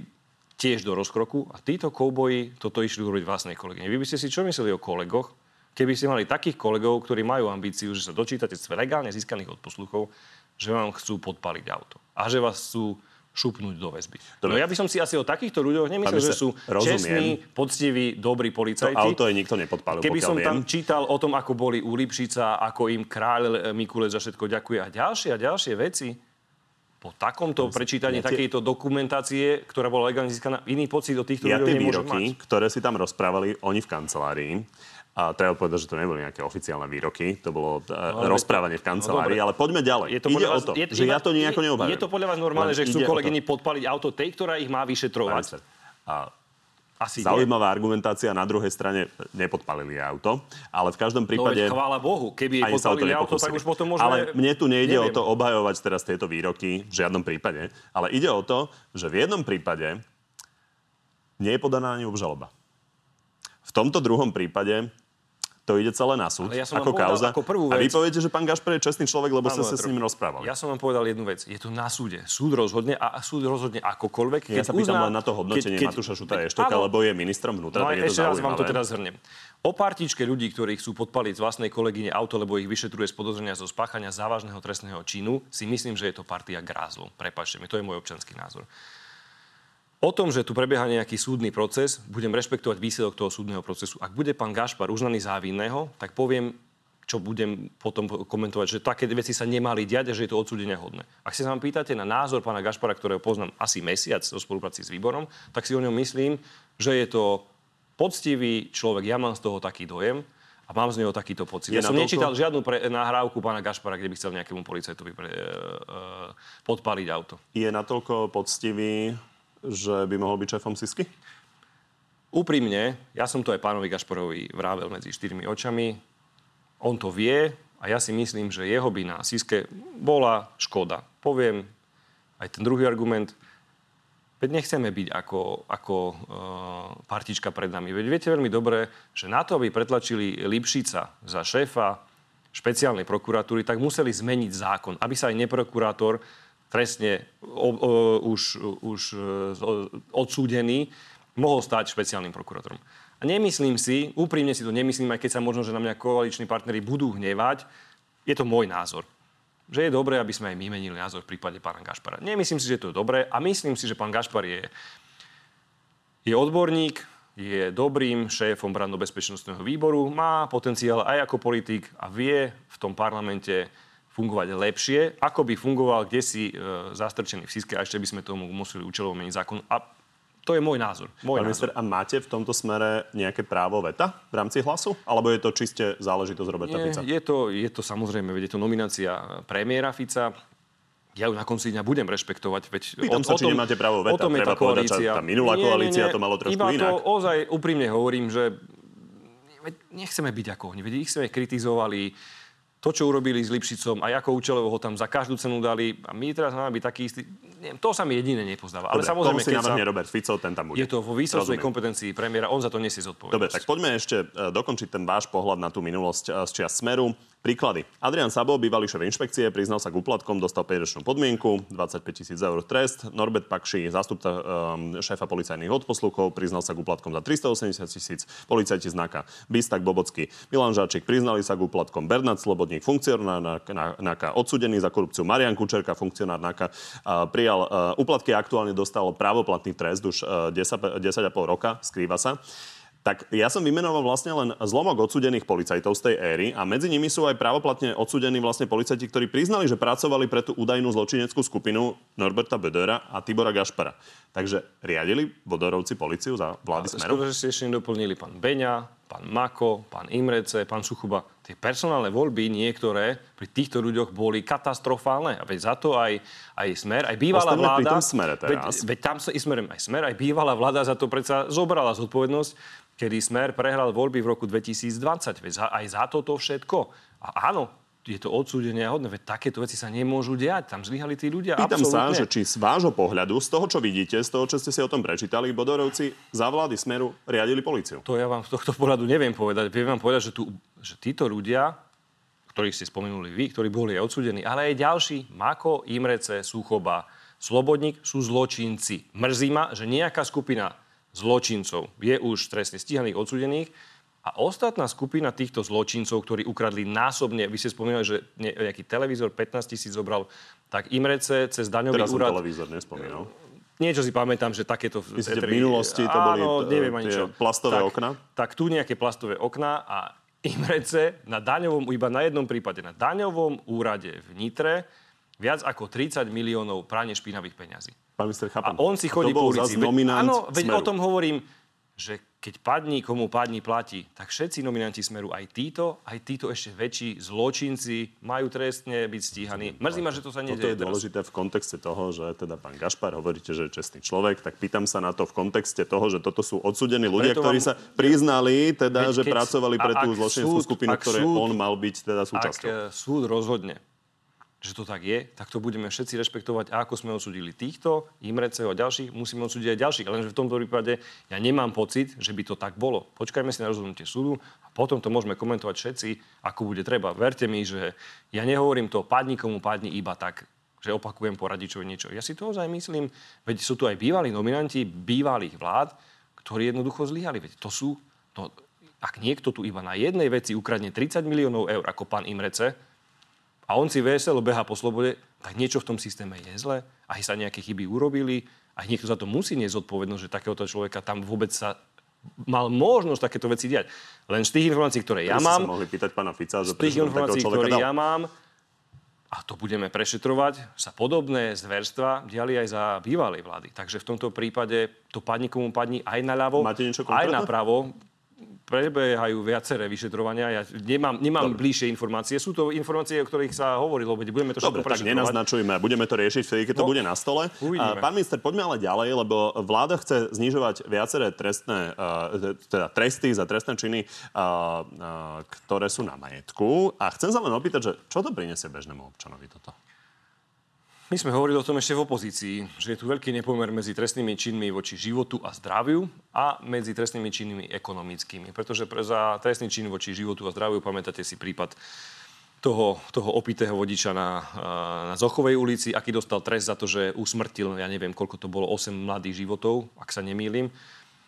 tiež do rozkroku a títo kouboji toto išli urobiť vlastnej kolegyne. Vy by ste si čo mysleli o kolegoch, keby ste mali takých kolegov, ktorí majú ambíciu, že sa dočítate z legálne získaných odposluchov, že vám chcú podpaliť auto a že vás chcú šupnúť do väzby. Dobre. No ja by som si asi o takýchto ľuďoch nemyslel, že sú rozumiem. čestní, poctiví, dobrí policajti. To auto je nikto nepodpálil, Keby som viem. tam čítal o tom, ako boli u Lipšica, ako im kráľ Mikulec za všetko ďakuje a ďalšie a ďalšie veci, po takomto prečítaní ja takejto dokumentácie, ktorá bola legálne získaná, iný pocit o týchto ja ľuďoch nemôžem výroky, mať. ktoré si tam rozprávali oni v kancelárii, a treba povedať, že to neboli nejaké oficiálne výroky, to bolo e, no, rozprávanie v no, kancelárii, no, ale poďme ďalej. Je to ide vás, o to, je, že ja to nejako neobhajujem. Je to podľa vás normálne, Len že chcú kolegyni podpaliť auto tej, ktorá ich má vyšetrovať? A asi Zaujímavá nie. argumentácia, na druhej strane nepodpalili auto, ale v každom prípade... No, chvála Bohu, keby podpalili auto, tak už potom môžeme... Ale mne tu nejde neviem. o to obhajovať teraz tieto výroky, v žiadnom prípade, ale ide o to, že v jednom prípade nie je podaná ani obžaloba. V tomto druhom prípade to ide celé na súd, ja som ako kauza. Ako prvú vec, a vy poviete, že pán Gašper je čestný človek, lebo ste sa s ním rozprávali. Ja som vám povedal jednu vec. Je to na súde. Súd rozhodne a súd rozhodne akokoľvek. Keď ja sa pýtam uzná, len na to hodnotenie keď, keď, Matúša Šuta Eštoka, lebo je ministrom vnútra, no, tak je ešte raz vám to teraz zhrnem. O partičke ľudí, ktorí chcú podpaliť z vlastnej kolegyne auto, lebo ich vyšetruje z podozrenia zo spáchania závažného trestného činu, si myslím, že je to partia grázlu. Prepačte mi, to je môj občanský názor. O tom, že tu prebieha nejaký súdny proces, budem rešpektovať výsledok toho súdneho procesu. Ak bude pán Gašpar uznaný závinného, tak poviem, čo budem potom komentovať, že také veci sa nemali diať a že je to odsúdenia hodné. Ak sa vám pýtate na názor pána Gašpara, ktorého poznám asi mesiac o spolupráci s výborom, tak si o ňom myslím, že je to poctivý človek. Ja mám z toho taký dojem a mám z neho takýto pocit. Je ja som nečítal žiadnu pre, nahrávku pána Gašpara, kde by chcel nejakému policajtovi pre, e, e, podpaliť auto. Je natoľko poctivý, že by mohol byť šéfom Sisky? Úprimne, ja som to aj pánovi Gašporovi vrával medzi štyrmi očami. On to vie a ja si myslím, že jeho by na Siske bola škoda. Poviem aj ten druhý argument. Veď nechceme byť ako, ako uh, partička pred nami. Veď viete veľmi dobre, že na to, aby pretlačili Lipšica za šéfa špeciálnej prokuratúry, tak museli zmeniť zákon, aby sa aj neprokurátor trestne o, o, už, už o, odsúdený mohol stať špeciálnym prokurátorom. A nemyslím si, úprimne si to nemyslím, aj keď sa možno, že na mňa koaliční partnery budú hnevať, je to môj názor. Že je dobré, aby sme aj my menili názor v prípade pána Gašpara. Nemyslím si, že to je dobré a myslím si, že pán Gašpar je, je odborník, je dobrým šéfom brandobezpečnostného výboru, má potenciál aj ako politik a vie v tom parlamente fungovať lepšie, ako by fungoval kde si e, zastrčený v Siske a ešte by sme tomu museli účelovo meniť zákon. A to je môj názor. Môj Pán minister, a máte v tomto smere nejaké právo veta v rámci hlasu? Alebo je to čiste záležitosť Roberta Nie, Fica? je, to, je to samozrejme, je to nominácia premiéra Fica. Ja ju na konci dňa budem rešpektovať. Veď Pýtam sa, či nemáte právo veta. O tom je Treba tá povedať, koalícia. tá minulá koalícia to malo trošku iba inak. to ozaj úprimne hovorím, že nechceme byť ako oni. Veď ich sme kritizovali to, čo urobili s Lipšicom, aj ako účelovo ho tam za každú cenu dali. A my teraz máme byť taký istý... Neviem, to sa mi jediné nepozdáva. Ale samozrejme, si keď sa... Robert Fico, ten tam bude. Je to vo výsostnej kompetencii premiéra, on za to nesie zodpovednosť. Dobre, tak poďme ešte e, dokončiť ten váš pohľad na tú minulosť e, z čias Smeru. Príklady. Adrian Sabo, bývalý šéf inšpekcie, priznal sa k úplatkom, dostal 5-ročnú podmienku, 25 tisíc eur trest. Norbert Pakši, zástupca um, šéfa policajných odposlúchov, priznal sa k úplatkom za 380 tisíc. Policajti znaka Bistak Bobocký, Milan Žáčik, priznali sa k úplatkom. Bernard Slobodník, funkcionár NAKA, odsudený za korupciu. Marian Kučerka, funkcionár NAKA, uh, prijal uh, úplatky aktuálne dostal právoplatný trest už uh, 10, 10,5 roka, skrýva sa. Tak ja som vymenoval vlastne len zlomok odsudených policajtov z tej éry a medzi nimi sú aj právoplatne odsudení vlastne policajti, ktorí priznali, že pracovali pre tú údajnú zločineckú skupinu Norberta Bedera a Tibora Gašpara. Takže riadili Bodorovci policiu za vlády Smeru? Skoro, že ste ešte nedoplnili pán Beňa, pán Mako, pán Imrece, pán Suchuba. Tie personálne voľby niektoré pri týchto ľuďoch boli katastrofálne. A veď za to aj, aj Smer, aj bývalá Ostaňme vláda... pri tom Smere teraz. Veď, veď tam sa i Smerem aj Smer, aj bývalá vláda za to predsa zobrala zodpovednosť, kedy Smer prehral voľby v roku 2020. Veď aj za toto všetko. A áno, je to odsúdenie hodné. Veď takéto veci sa nemôžu diať. Tam zlyhali tí ľudia. Pýtam sa, absolútne. že či z vášho pohľadu, z toho, čo vidíte, z toho, čo ste si o tom prečítali, Bodorovci za vlády Smeru riadili policiu. To ja vám z tohto pohľadu neviem povedať. Viem vám povedať, že, tu, že títo ľudia, ktorých ste spomenuli vy, ktorí boli aj odsudení, ale aj ďalší, Mako, Imrece, Suchoba, Slobodník, sú zločinci. Mrzí ma, že nejaká skupina zločincov je už trestne stíhaných, odsudených a ostatná skupina týchto zločincov, ktorí ukradli násobne, vy ste spomínali, že ne, nejaký televízor 15 tisíc zobral, tak Imrece cez daňový Teraz úrad... televízor nespomínal. Niečo si pamätám, že takéto... Myslíte, v minulosti to boli, Áno, t- neviem ani čo. plastové tak, okná? Tak tu nejaké plastové okná a Imrece na daňovom, iba na jednom prípade, na daňovom úrade v Nitre viac ako 30 miliónov pranie špinavých peňazí. Pán minister, A chápem. on si chodí po ulici. áno, veď Smeru. o tom hovorím, že keď padní, komu padní, platí, tak všetci nominanti Smeru, aj títo, aj títo ešte väčší zločinci majú trestne byť stíhaní. Mrzí ma, že to sa Toto nedieje je teraz. dôležité v kontexte toho, že teda pán Gašpar hovoríte, že je čestný človek, tak pýtam sa na to v kontexte toho, že toto sú odsudení ľudia, Preto ktorí vám- sa priznali, teda, Veď že keď- pracovali pre a tú ak zločineckú súd- skupinu, ak ktoré súd- on mal byť teda Ak súčasťou. e, súd rozhodne, že to tak je, tak to budeme všetci rešpektovať. A ako sme odsudili týchto, Imreceho a ďalších, musíme odsúdiť aj ďalších. Lenže v tomto prípade ja nemám pocit, že by to tak bolo. Počkajme si na rozhodnutie súdu a potom to môžeme komentovať všetci, ako bude treba. Verte mi, že ja nehovorím to padni komu padni iba tak, že opakujem po radičovi niečo. Ja si to ozaj myslím, veď sú tu aj bývalí nominanti bývalých vlád, ktorí jednoducho zlyhali. Veď to sú, to, ak niekto tu iba na jednej veci ukradne 30 miliónov eur, ako pán Imrece, a on si veselo beha po slobode, tak niečo v tom systéme je zle, aj sa nejaké chyby urobili, aj niekto za to musí niesť zodpovednosť, že takéhoto človeka tam vôbec sa mal možnosť takéto veci diať. Len z tých informácií, ktoré ja mám, mohli pýtať pána Fica, z tých informácií, ktoré dal. ja mám, a to budeme prešetrovať, sa podobné zverstva diali aj za bývalej vlády. Takže v tomto prípade to padni komu padni aj na ľavo, aj na pravo. Prebiehajú viaceré vyšetrovania. Ja nemám, nemám bližšie informácie. Sú to informácie, o ktorých sa hovorilo, veď budeme to Dobre, tak nenaznačujme. Budeme to riešiť vtedy, keď to No, bude na stole. uvidíme. Pán minister, poďme ale ďalej, lebo vláda chce znižovať viaceré trestné, uh, teda tresty za trestné činy, uh, uh, ktoré sú na majetku. A chcem sa len opýtať, že čo to prinesie bežnému občanovi toto? My sme hovorili o tom ešte v opozícii, že je tu veľký nepomer medzi trestnými činmi voči životu a zdraviu a medzi trestnými činmi ekonomickými. Pretože pre- za trestný čin voči životu a zdraviu, pamätáte si prípad toho, toho opitého vodiča na, na Zochovej ulici, aký dostal trest za to, že usmrtil, ja neviem, koľko to bolo, 8 mladých životov, ak sa nemýlim.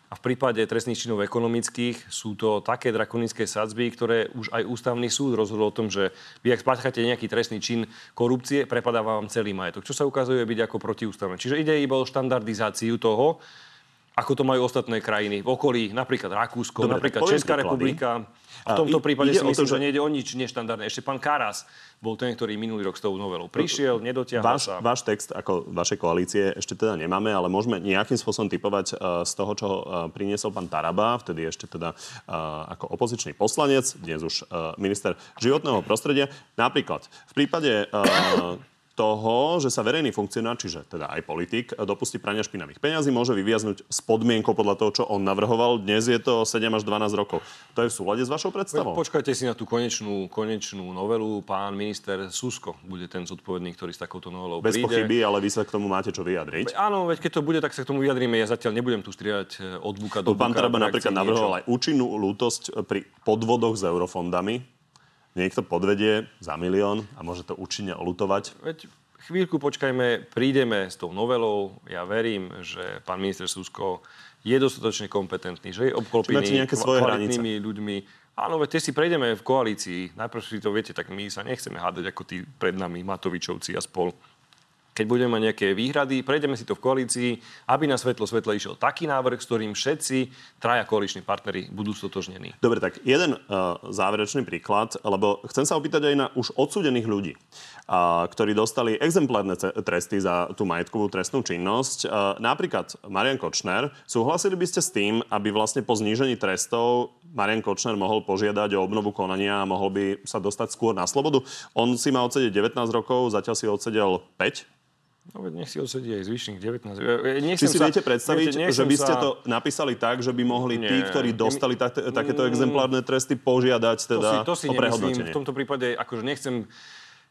A v prípade trestných činov ekonomických sú to také drakonické sadzby, ktoré už aj ústavný súd rozhodol o tom, že vy, ak spáchate nejaký trestný čin korupcie, prepadáva vám celý majetok, čo sa ukazuje byť ako protiústavné. Čiže ide iba o štandardizáciu toho, ako to majú ostatné krajiny v okolí, napríklad Rakúsko, Dobre, napríklad Česká príklady. republika. V tomto prípade si myslím, to, že... že nejde o nič neštandardné. Ešte pán Karas bol ten, ktorý minulý rok s tou novelou prišiel, nedotiahol váš, sa. Váš text ako vašej koalície ešte teda nemáme, ale môžeme nejakým spôsobom typovať uh, z toho, čo uh, priniesol pán Taraba, vtedy ešte teda uh, ako opozičný poslanec, dnes už minister životného prostredia. Napríklad v prípade toho, že sa verejný funkcionár, čiže teda aj politik, dopustí prania špinavých peňazí, môže vyviaznuť s podmienkou podľa toho, čo on navrhoval. Dnes je to 7 až 12 rokov. To je v súlade s vašou predstavou? Počkajte si na tú konečnú, konečnú novelu. Pán minister Susko bude ten zodpovedný, ktorý s takouto novelou Bez príde. pochyby, ale vy sa k tomu máte čo vyjadriť. Áno, veď keď to bude, tak sa k tomu vyjadríme. Ja zatiaľ nebudem tu strieľať e, od buka do Pán Treba napríklad navrhoval aj účinnú lútosť pri podvodoch s eurofondami niekto podvedie za milión a môže to účinne olutovať. Veď chvíľku počkajme, prídeme s tou novelou. Ja verím, že pán minister Susko je dostatočne kompetentný, že je obklopený kvalitnými ľuďmi. Áno, veď tie si prejdeme v koalícii. Najprv si to viete, tak my sa nechceme hádať ako tí pred nami Matovičovci a spol keď budeme mať nejaké výhrady, prejdeme si to v koalícii, aby na svetlo svetle išiel taký návrh, s ktorým všetci traja koaliční partnery budú stotožnení. Dobre, tak jeden uh, záverečný príklad, lebo chcem sa opýtať aj na už odsúdených ľudí, uh, ktorí dostali exemplárne tresty za tú majetkovú trestnú činnosť. Uh, napríklad Marian Kočner. Súhlasili by ste s tým, aby vlastne po znížení trestov Marian Kočner mohol požiadať o obnovu konania a mohol by sa dostať skôr na slobodu? On si má odsedieť 19 rokov, zatiaľ si odsedel 5 No nech si odsedí aj zvyšných 19. Či si sa, viete predstaviť, viete, že by ste sa... to napísali tak, že by mohli Nie, tí, ktorí dostali tak, takéto mm. exemplárne tresty, požiadať teda to si, to si o prehodnotenie? V tomto prípade akože nechcem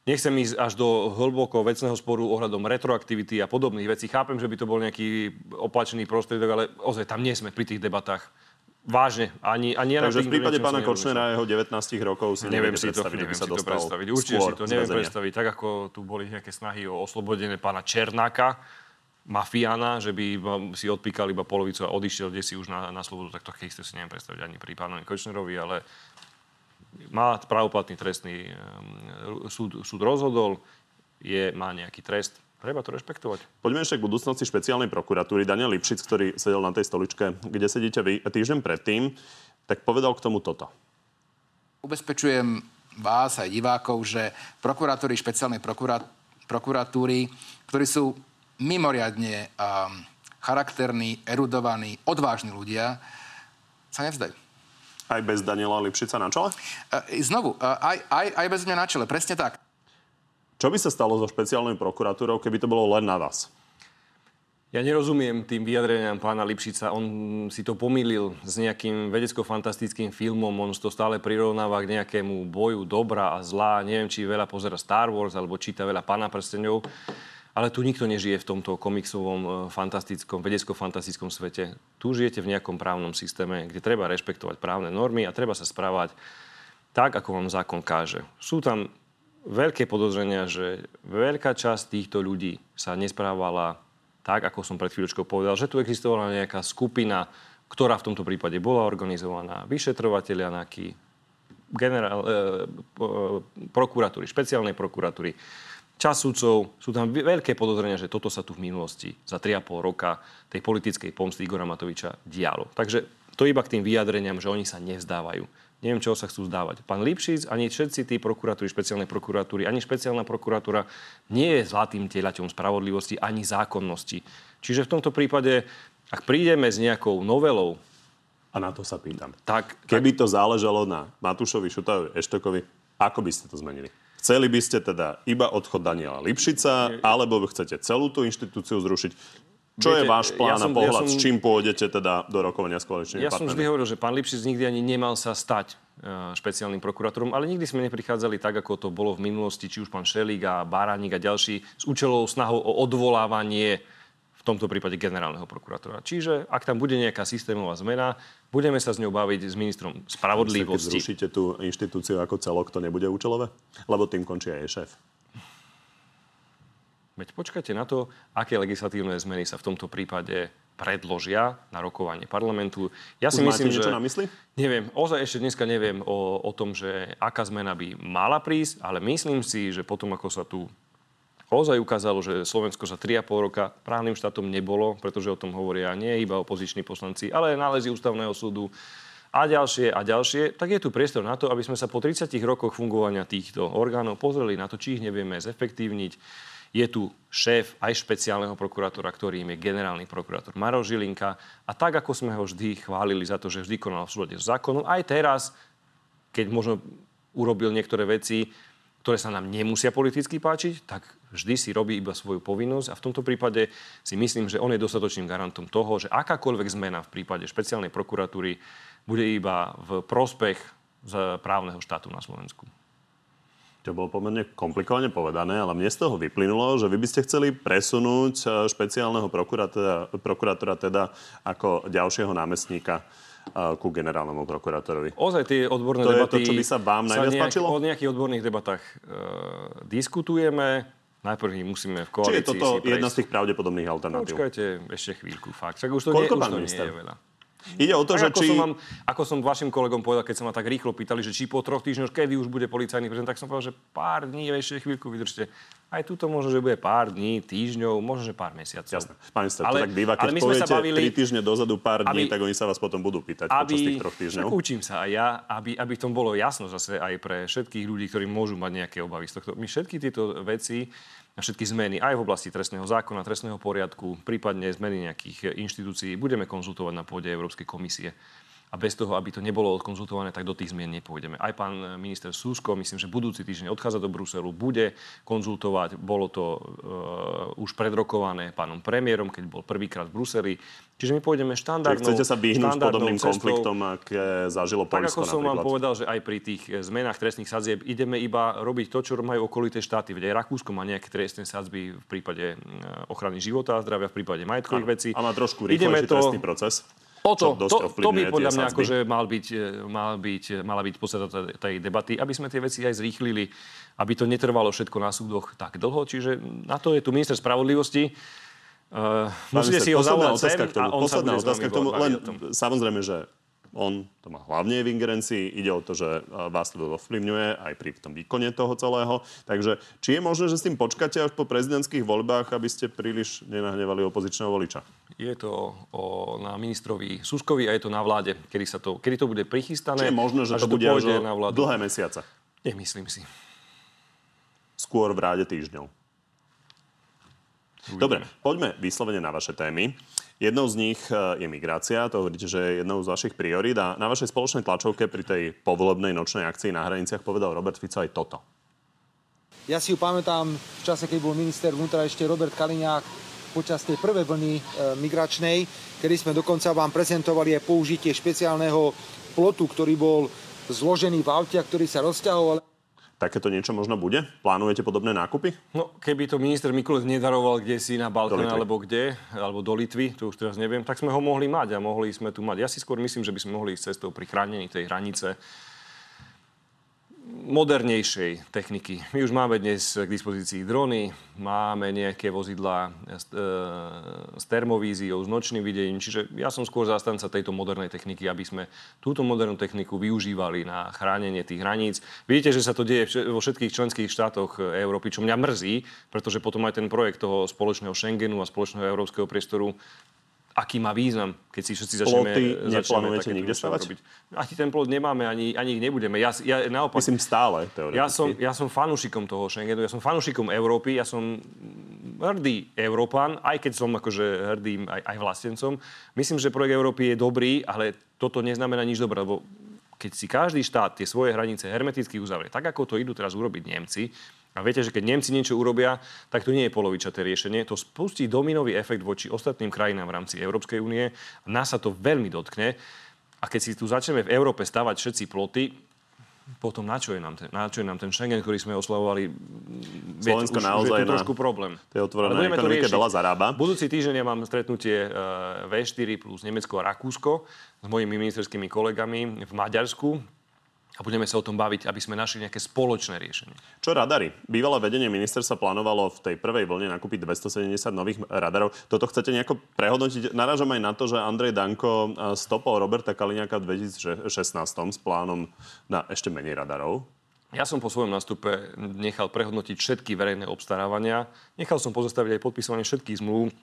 Nechcem ísť až do hlboko vecného sporu ohľadom retroaktivity a podobných vecí. Chápem, že by to bol nejaký opačný prostriedok, ale ozaj tam nie sme pri tých debatách. Vážne. Ani, ani ja Takže v prípade pána Kočnera jeho 19 rokov si neviem si to, neviem si to predstaviť. Určite si to neviem predstaviť. Tak ako tu boli nejaké snahy o oslobodenie pána Černáka, mafiána, že by si odpíkal iba polovicu a odišiel kde si už na, na slobodu, tak to isté si neviem predstaviť ani pri pánovi Kočnerovi, ale má pravoplatný trestný um, súd, súd rozhodol, je, má nejaký trest, Treba to rešpektovať. Poďme ešte k budúcnosti špeciálnej prokuratúry. Daniel Lipšic, ktorý sedel na tej stoličke, kde sedíte vy týždeň predtým, tak povedal k tomu toto. Ubezpečujem vás aj divákov, že prokurátori špeciálnej prokuratúry, ktorí sú mimoriadne um, charakterní, erudovaní, odvážni ľudia, sa nevzdajú. Aj bez Daniela Lipšica na čele? Uh, znovu, uh, aj, aj, aj bez mňa na čele, presne tak. Čo by sa stalo so špeciálnou prokuratúrou, keby to bolo len na vás? Ja nerozumiem tým vyjadreniam pána Lipšica. On si to pomýlil s nejakým vedecko-fantastickým filmom. On to stále prirovnáva k nejakému boju dobra a zla. Neviem, či veľa pozera Star Wars alebo číta veľa pána prstenov. Ale tu nikto nežije v tomto komiksovom, e, fantastickom, vedecko-fantastickom svete. Tu žijete v nejakom právnom systéme, kde treba rešpektovať právne normy a treba sa správať tak, ako vám zákon káže. Sú tam veľké podozrenia, že veľká časť týchto ľudí sa nesprávala tak, ako som pred chvíľočkou povedal, že tu existovala nejaká skupina, ktorá v tomto prípade bola organizovaná, vyšetrovateľia nejaký, generál, e, e, prokuratúry, špeciálnej prokuratúry, čas sú tam veľké podozrenia, že toto sa tu v minulosti za 3,5 roka tej politickej pomsty Igora Matoviča dialo. Takže to iba k tým vyjadreniam, že oni sa nevzdávajú neviem, čoho sa chcú zdávať. Pán Lipšic, ani všetci tí prokuratúry, špeciálnej prokuratúry, ani špeciálna prokuratúra nie je zlatým tieľaťom spravodlivosti ani zákonnosti. Čiže v tomto prípade, ak prídeme s nejakou novelou, a na to sa pýtam. Tak, Keby tak... to záležalo na Matúšovi, Šutajovi, Eštokovi, ako by ste to zmenili? Chceli by ste teda iba odchod Daniela Lipšica, alebo chcete celú tú inštitúciu zrušiť? Čo Viete, je váš plán ja som, a pohľad, ja som, s čím pôjdete teda do rokovania s koaličnými Ja partnermi? som vždy hovoril, že pán Lipšic nikdy ani nemal sa stať uh, špeciálnym prokurátorom, ale nikdy sme neprichádzali tak, ako to bolo v minulosti, či už pán Šelík a Báranik a ďalší, s účelou snahou o odvolávanie v tomto prípade generálneho prokurátora. Čiže ak tam bude nejaká systémová zmena, budeme sa s ňou baviť s ministrom spravodlivosti. Keď zrušíte tú inštitúciu ako celok, to nebude účelové? Lebo tým končí aj šéf. Veď počkajte na to, aké legislatívne zmeny sa v tomto prípade predložia na rokovanie parlamentu. Ja si Už myslím, že... na mysli? Neviem, ozaj ešte dneska neviem o, o tom, že aká zmena by mala prísť, ale myslím si, že potom, ako sa tu ozaj ukázalo, že Slovensko za 3,5 roka právnym štátom nebolo, pretože o tom hovoria nie iba opoziční poslanci, ale nálezy ústavného súdu a ďalšie a ďalšie, tak je tu priestor na to, aby sme sa po 30 rokoch fungovania týchto orgánov pozreli na to, či ich nevieme zefektívniť, je tu šéf aj špeciálneho prokurátora, ktorým je generálny prokurátor Maro Žilinka. A tak, ako sme ho vždy chválili za to, že vždy konal v súlade s zákonom, aj teraz, keď možno urobil niektoré veci, ktoré sa nám nemusia politicky páčiť, tak vždy si robí iba svoju povinnosť a v tomto prípade si myslím, že on je dostatočným garantom toho, že akákoľvek zmena v prípade špeciálnej prokuratúry bude iba v prospech z právneho štátu na Slovensku. To bolo pomerne komplikovane povedané, ale mne z toho vyplynulo, že vy by ste chceli presunúť e, špeciálneho prokurátora, prokurátora teda ako ďalšieho námestníka e, ku generálnemu prokurátorovi. Ozaj tie odborné to debaty... To je to, čo by sa vám najviac nejak, páčilo? O nejakých odborných debatách e, diskutujeme. Najprv ich musíme v koalícii Či je toto jedna z tých pravdepodobných alternatív? Počkajte ešte chvíľku, fakt. Tak už to, nie, už to nie je veľa. Ide o to, tak že ako či... Som vám, ako som vašim kolegom povedal, keď sa ma tak rýchlo pýtali, že či po troch týždňoch, kedy už bude policajný prezident, tak som povedal, že pár dní, ešte chvíľku vydržte. Aj tuto možno, že bude pár dní, týždňov, možno, že pár mesiacov. Jasné. Pán minister, ale, to tak býva, keď poviete bavili, 3 týždne dozadu pár dní, aby, tak oni sa vás potom budú pýtať aby, počas tých troch týždňov. učím sa aj ja, aby, aby tom bolo jasno zase aj pre všetkých ľudí, ktorí môžu mať nejaké obavy z tohto. My všetky tieto veci na všetky zmeny aj v oblasti trestného zákona, trestného poriadku, prípadne zmeny nejakých inštitúcií. Budeme konzultovať na pôde Európskej komisie a bez toho, aby to nebolo odkonzultované, tak do tých zmien nepôjdeme. Aj pán minister Súsko, myslím, že budúci týždeň odchádza do Bruselu, bude konzultovať. Bolo to uh, už predrokované pánom premiérom, keď bol prvýkrát v Bruseli. Čiže my pôjdeme štandardnou Čiže chcete sa vyhnúť podobným cestou, konfliktom, aké zažilo Polsko Tak ako som napríklad. vám povedal, že aj pri tých zmenách trestných sadzieb ideme iba robiť to, čo majú okolité štáty. Veď aj Rakúsko má nejaké trestné sadzby v prípade ochrany života a zdravia, v prípade majetkových vecí. A má trošku rýchlejší trestný proces. O to, to, to by podľa mňa akože mal byť, e, mal byť, e, mala byť podstate tej debaty, aby sme tie veci aj zrýchlili, aby to netrvalo všetko na súdoch tak dlho. Čiže na to je tu minister spravodlivosti. Uh, musíte si ho zavolať sem a on posledná sa bude otázka k tomu. Len, samozrejme, že on to má hlavne v ingerencii. Ide o to, že vás to ovplyvňuje aj pri tom výkone toho celého. Takže či je možné, že s tým počkáte až po prezidentských voľbách, aby ste príliš nenahnevali opozičného voliča? Je to o, na ministrovi Suskovi a je to na vláde, kedy, sa to, kedy to bude prichystané. Či je možné, že to bude až na vládu. dlhé mesiace? Nemyslím si. Skôr v ráde týždňov. Dobre, poďme vyslovene na vaše témy. Jednou z nich e, je migrácia, to hovoríte, že je jednou z vašich priorít a na vašej spoločnej tlačovke pri tej povolebnej nočnej akcii na hraniciach povedal Robert Fico aj toto. Ja si ju pamätám v čase, keď bol minister vnútra ešte Robert Kaliňák počas tej prvej vlny e, migračnej, kedy sme dokonca vám prezentovali aj použitie špeciálneho plotu, ktorý bol zložený v aute a ktorý sa rozťahoval. Takéto niečo možno bude? Plánujete podobné nákupy? No, keby to minister Mikulec nedaroval kde si na Balkáne alebo kde, alebo do Litvy, to už teraz neviem, tak sme ho mohli mať a mohli sme tu mať. Ja si skôr myslím, že by sme mohli ísť cestou pri chránení tej hranice modernejšej techniky. My už máme dnes k dispozícii drony, máme nejaké vozidlá s, e, s termovíziou, s nočným videním, čiže ja som skôr zastanca tejto modernej techniky, aby sme túto modernú techniku využívali na chránenie tých hraníc. Vidíte, že sa to deje vo všetkých členských štátoch Európy, čo mňa mrzí, pretože potom aj ten projekt toho spoločného Schengenu a spoločného európskeho priestoru aký má význam, keď si všetci začneme... Ploty neplánujete nikde stavať? Robiť. Ani ten plot nemáme, ani, ani ich nebudeme. Ja, ja naopak... Myslím stále, teoreticky. Ja som, ja som fanúšikom toho Schengenu, ja som fanúšikom Európy, ja som hrdý Európan, aj keď som akože hrdým aj, aj vlastencom. Myslím, že projekt Európy je dobrý, ale toto neznamená nič dobré, lebo keď si každý štát tie svoje hranice hermeticky uzavrie, tak ako to idú teraz urobiť Nemci, a viete, že keď Nemci niečo urobia, tak to nie je polovičaté riešenie. To spustí dominový efekt voči ostatným krajinám v rámci Európskej únie. Nás sa to veľmi dotkne. A keď si tu začneme v Európe stavať všetci ploty, potom na čo je nám ten, na čo je nám ten Schengen, ktorý sme oslavovali? Slovensko Viete, naozaj je to trošku problém. To je otvorené ekonomike veľa zarába. Budúci týždeň ja mám stretnutie e, V4 plus Nemecko a Rakúsko s mojimi ministerskými kolegami v Maďarsku a budeme sa o tom baviť, aby sme našli nejaké spoločné riešenie. Čo radary? Bývalé vedenie ministerstva plánovalo v tej prvej vlne nakúpiť 270 nových radarov. Toto chcete nejako prehodnotiť? Narážam aj na to, že Andrej Danko stopol Roberta Kaliňáka v 2016 s plánom na ešte menej radarov. Ja som po svojom nástupe nechal prehodnotiť všetky verejné obstarávania. Nechal som pozastaviť aj podpisovanie všetkých zmluv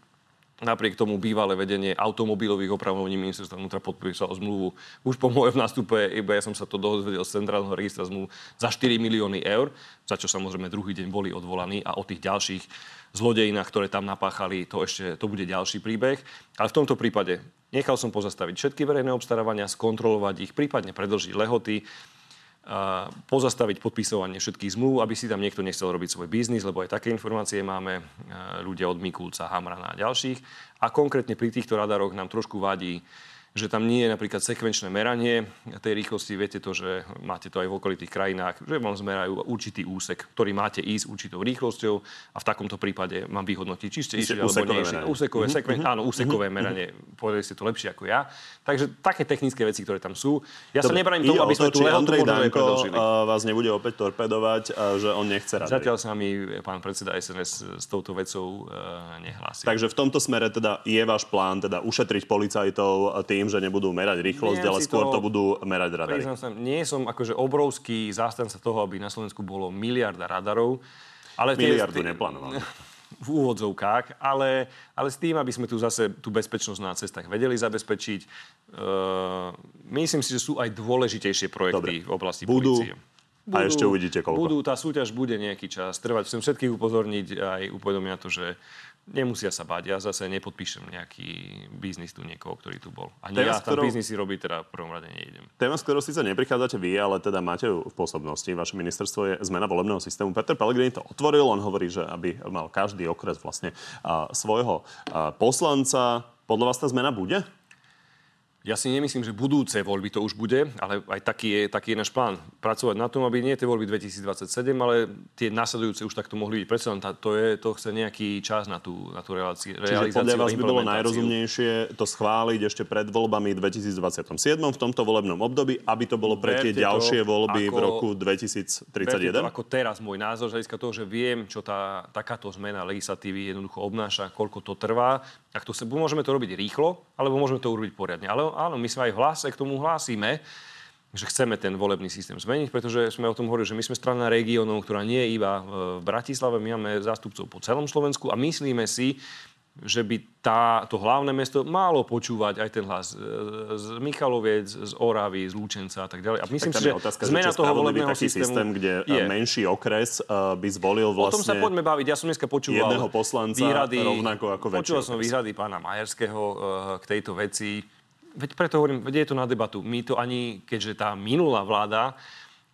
Napriek tomu bývalé vedenie automobilových opravovní ministerstva vnútra podpísalo zmluvu už po mojom nástupe, iba ja som sa to dozvedel z Centrálneho registra zmluv za 4 milióny eur, za čo samozrejme druhý deň boli odvolaní a o tých ďalších zlodejinách, ktoré tam napáchali, to ešte to bude ďalší príbeh. Ale v tomto prípade nechal som pozastaviť všetky verejné obstarávania, skontrolovať ich, prípadne predlžiť lehoty pozastaviť podpisovanie všetkých zmluv, aby si tam niekto nechcel robiť svoj biznis, lebo aj také informácie máme ľudia od Mikulca, Hamrana a ďalších. A konkrétne pri týchto radaroch nám trošku vadí že tam nie je napríklad sekvenčné meranie tej rýchlosti. Viete to, že máte to aj v okolitých krajinách, že vám zmerajú určitý úsek, ktorý máte ísť určitou rýchlosťou a v takomto prípade mám vyhodnotiť, či ste išli alebo nie Úsekové, mm-hmm. sekven... áno, úsekové mm-hmm. meranie, povedali ste to lepšie ako ja. Takže také technické veci, ktoré tam sú. Ja Dobre, sa nebraním tomu, aby sme tu lehotu Danko vás nebude opäť torpedovať, že on nechce rady. Zatiaľ sa mi pán predseda SNS s touto vecou uh, nehlási. Takže v tomto smere teda je váš plán teda ušetriť policajtov tým, tým, že nebudú merať rýchlosť, ale skôr to, to budú merať radary. Sa, nie som akože obrovský zástanca toho, aby na Slovensku bolo miliarda radarov. Ale Miliardu tie, neplánoval. V úvodzovkách, ale, ale s tým, aby sme tu zase tú bezpečnosť na cestách vedeli zabezpečiť. Uh, myslím si, že sú aj dôležitejšie projekty Dobre. v oblasti budú, policie. Budú, a ešte uvidíte koľko. Budú, tá súťaž bude nejaký čas trvať. Chcem všetkých upozorniť aj na to, že Nemusia sa báť, ja zase nepodpíšem nejaký biznis tu niekoho, ktorý tu bol. Ani téma, ja tam ktorou... biznisy robiť teda v prvom rade nejdem. Téma, s ktorou síce neprichádzate vy, ale teda máte ju v pôsobnosti. Vaše ministerstvo je zmena volebného systému. Peter Pellegrini to otvoril, on hovorí, že aby mal každý okres vlastne uh, svojho uh, poslanca. Podľa vás tá zmena bude? Ja si nemyslím, že budúce voľby to už bude, ale aj taký je, taký je náš plán. Pracovať na tom, aby nie tie voľby 2027, ale tie nasledujúce už takto mohli byť. Predsa to, je, to chce nejaký čas na tú, na tú realizáciu. Čiže podľa vás by bolo najrozumnejšie to schváliť ešte pred voľbami 2027 v tomto volebnom období, aby to bolo pre tie ďalšie voľby ako, v roku 2031? To ako teraz môj názor, z hľadiska toho, že viem, čo tá, takáto zmena legislatívy jednoducho obnáša, koľko to trvá. Tak to sa, môžeme to robiť rýchlo, alebo môžeme to urobiť poriadne. Ale áno, my sme aj v hlase k tomu hlásime, že chceme ten volebný systém zmeniť, pretože sme o tom hovorili, že my sme strana regiónov, ktorá nie je iba v Bratislave, my máme zástupcov po celom Slovensku a myslíme si, že by tá, to hlavné mesto malo počúvať aj ten hlas z Michaloviec, z Oravy, z Lúčenca a tak ďalej. A myslím tak si, že otázka, zmena že toho volebného taký systému systém, kde je. menší okres uh, by zvolil vlastne... O tom sa poďme baviť. Ja som dneska počúval jedného poslanca výhrady, rovnako ako Počúval som výhrady pána Majerského k tejto veci Veď preto hovorím, veď je to na debatu. My to ani, keďže tá minulá vláda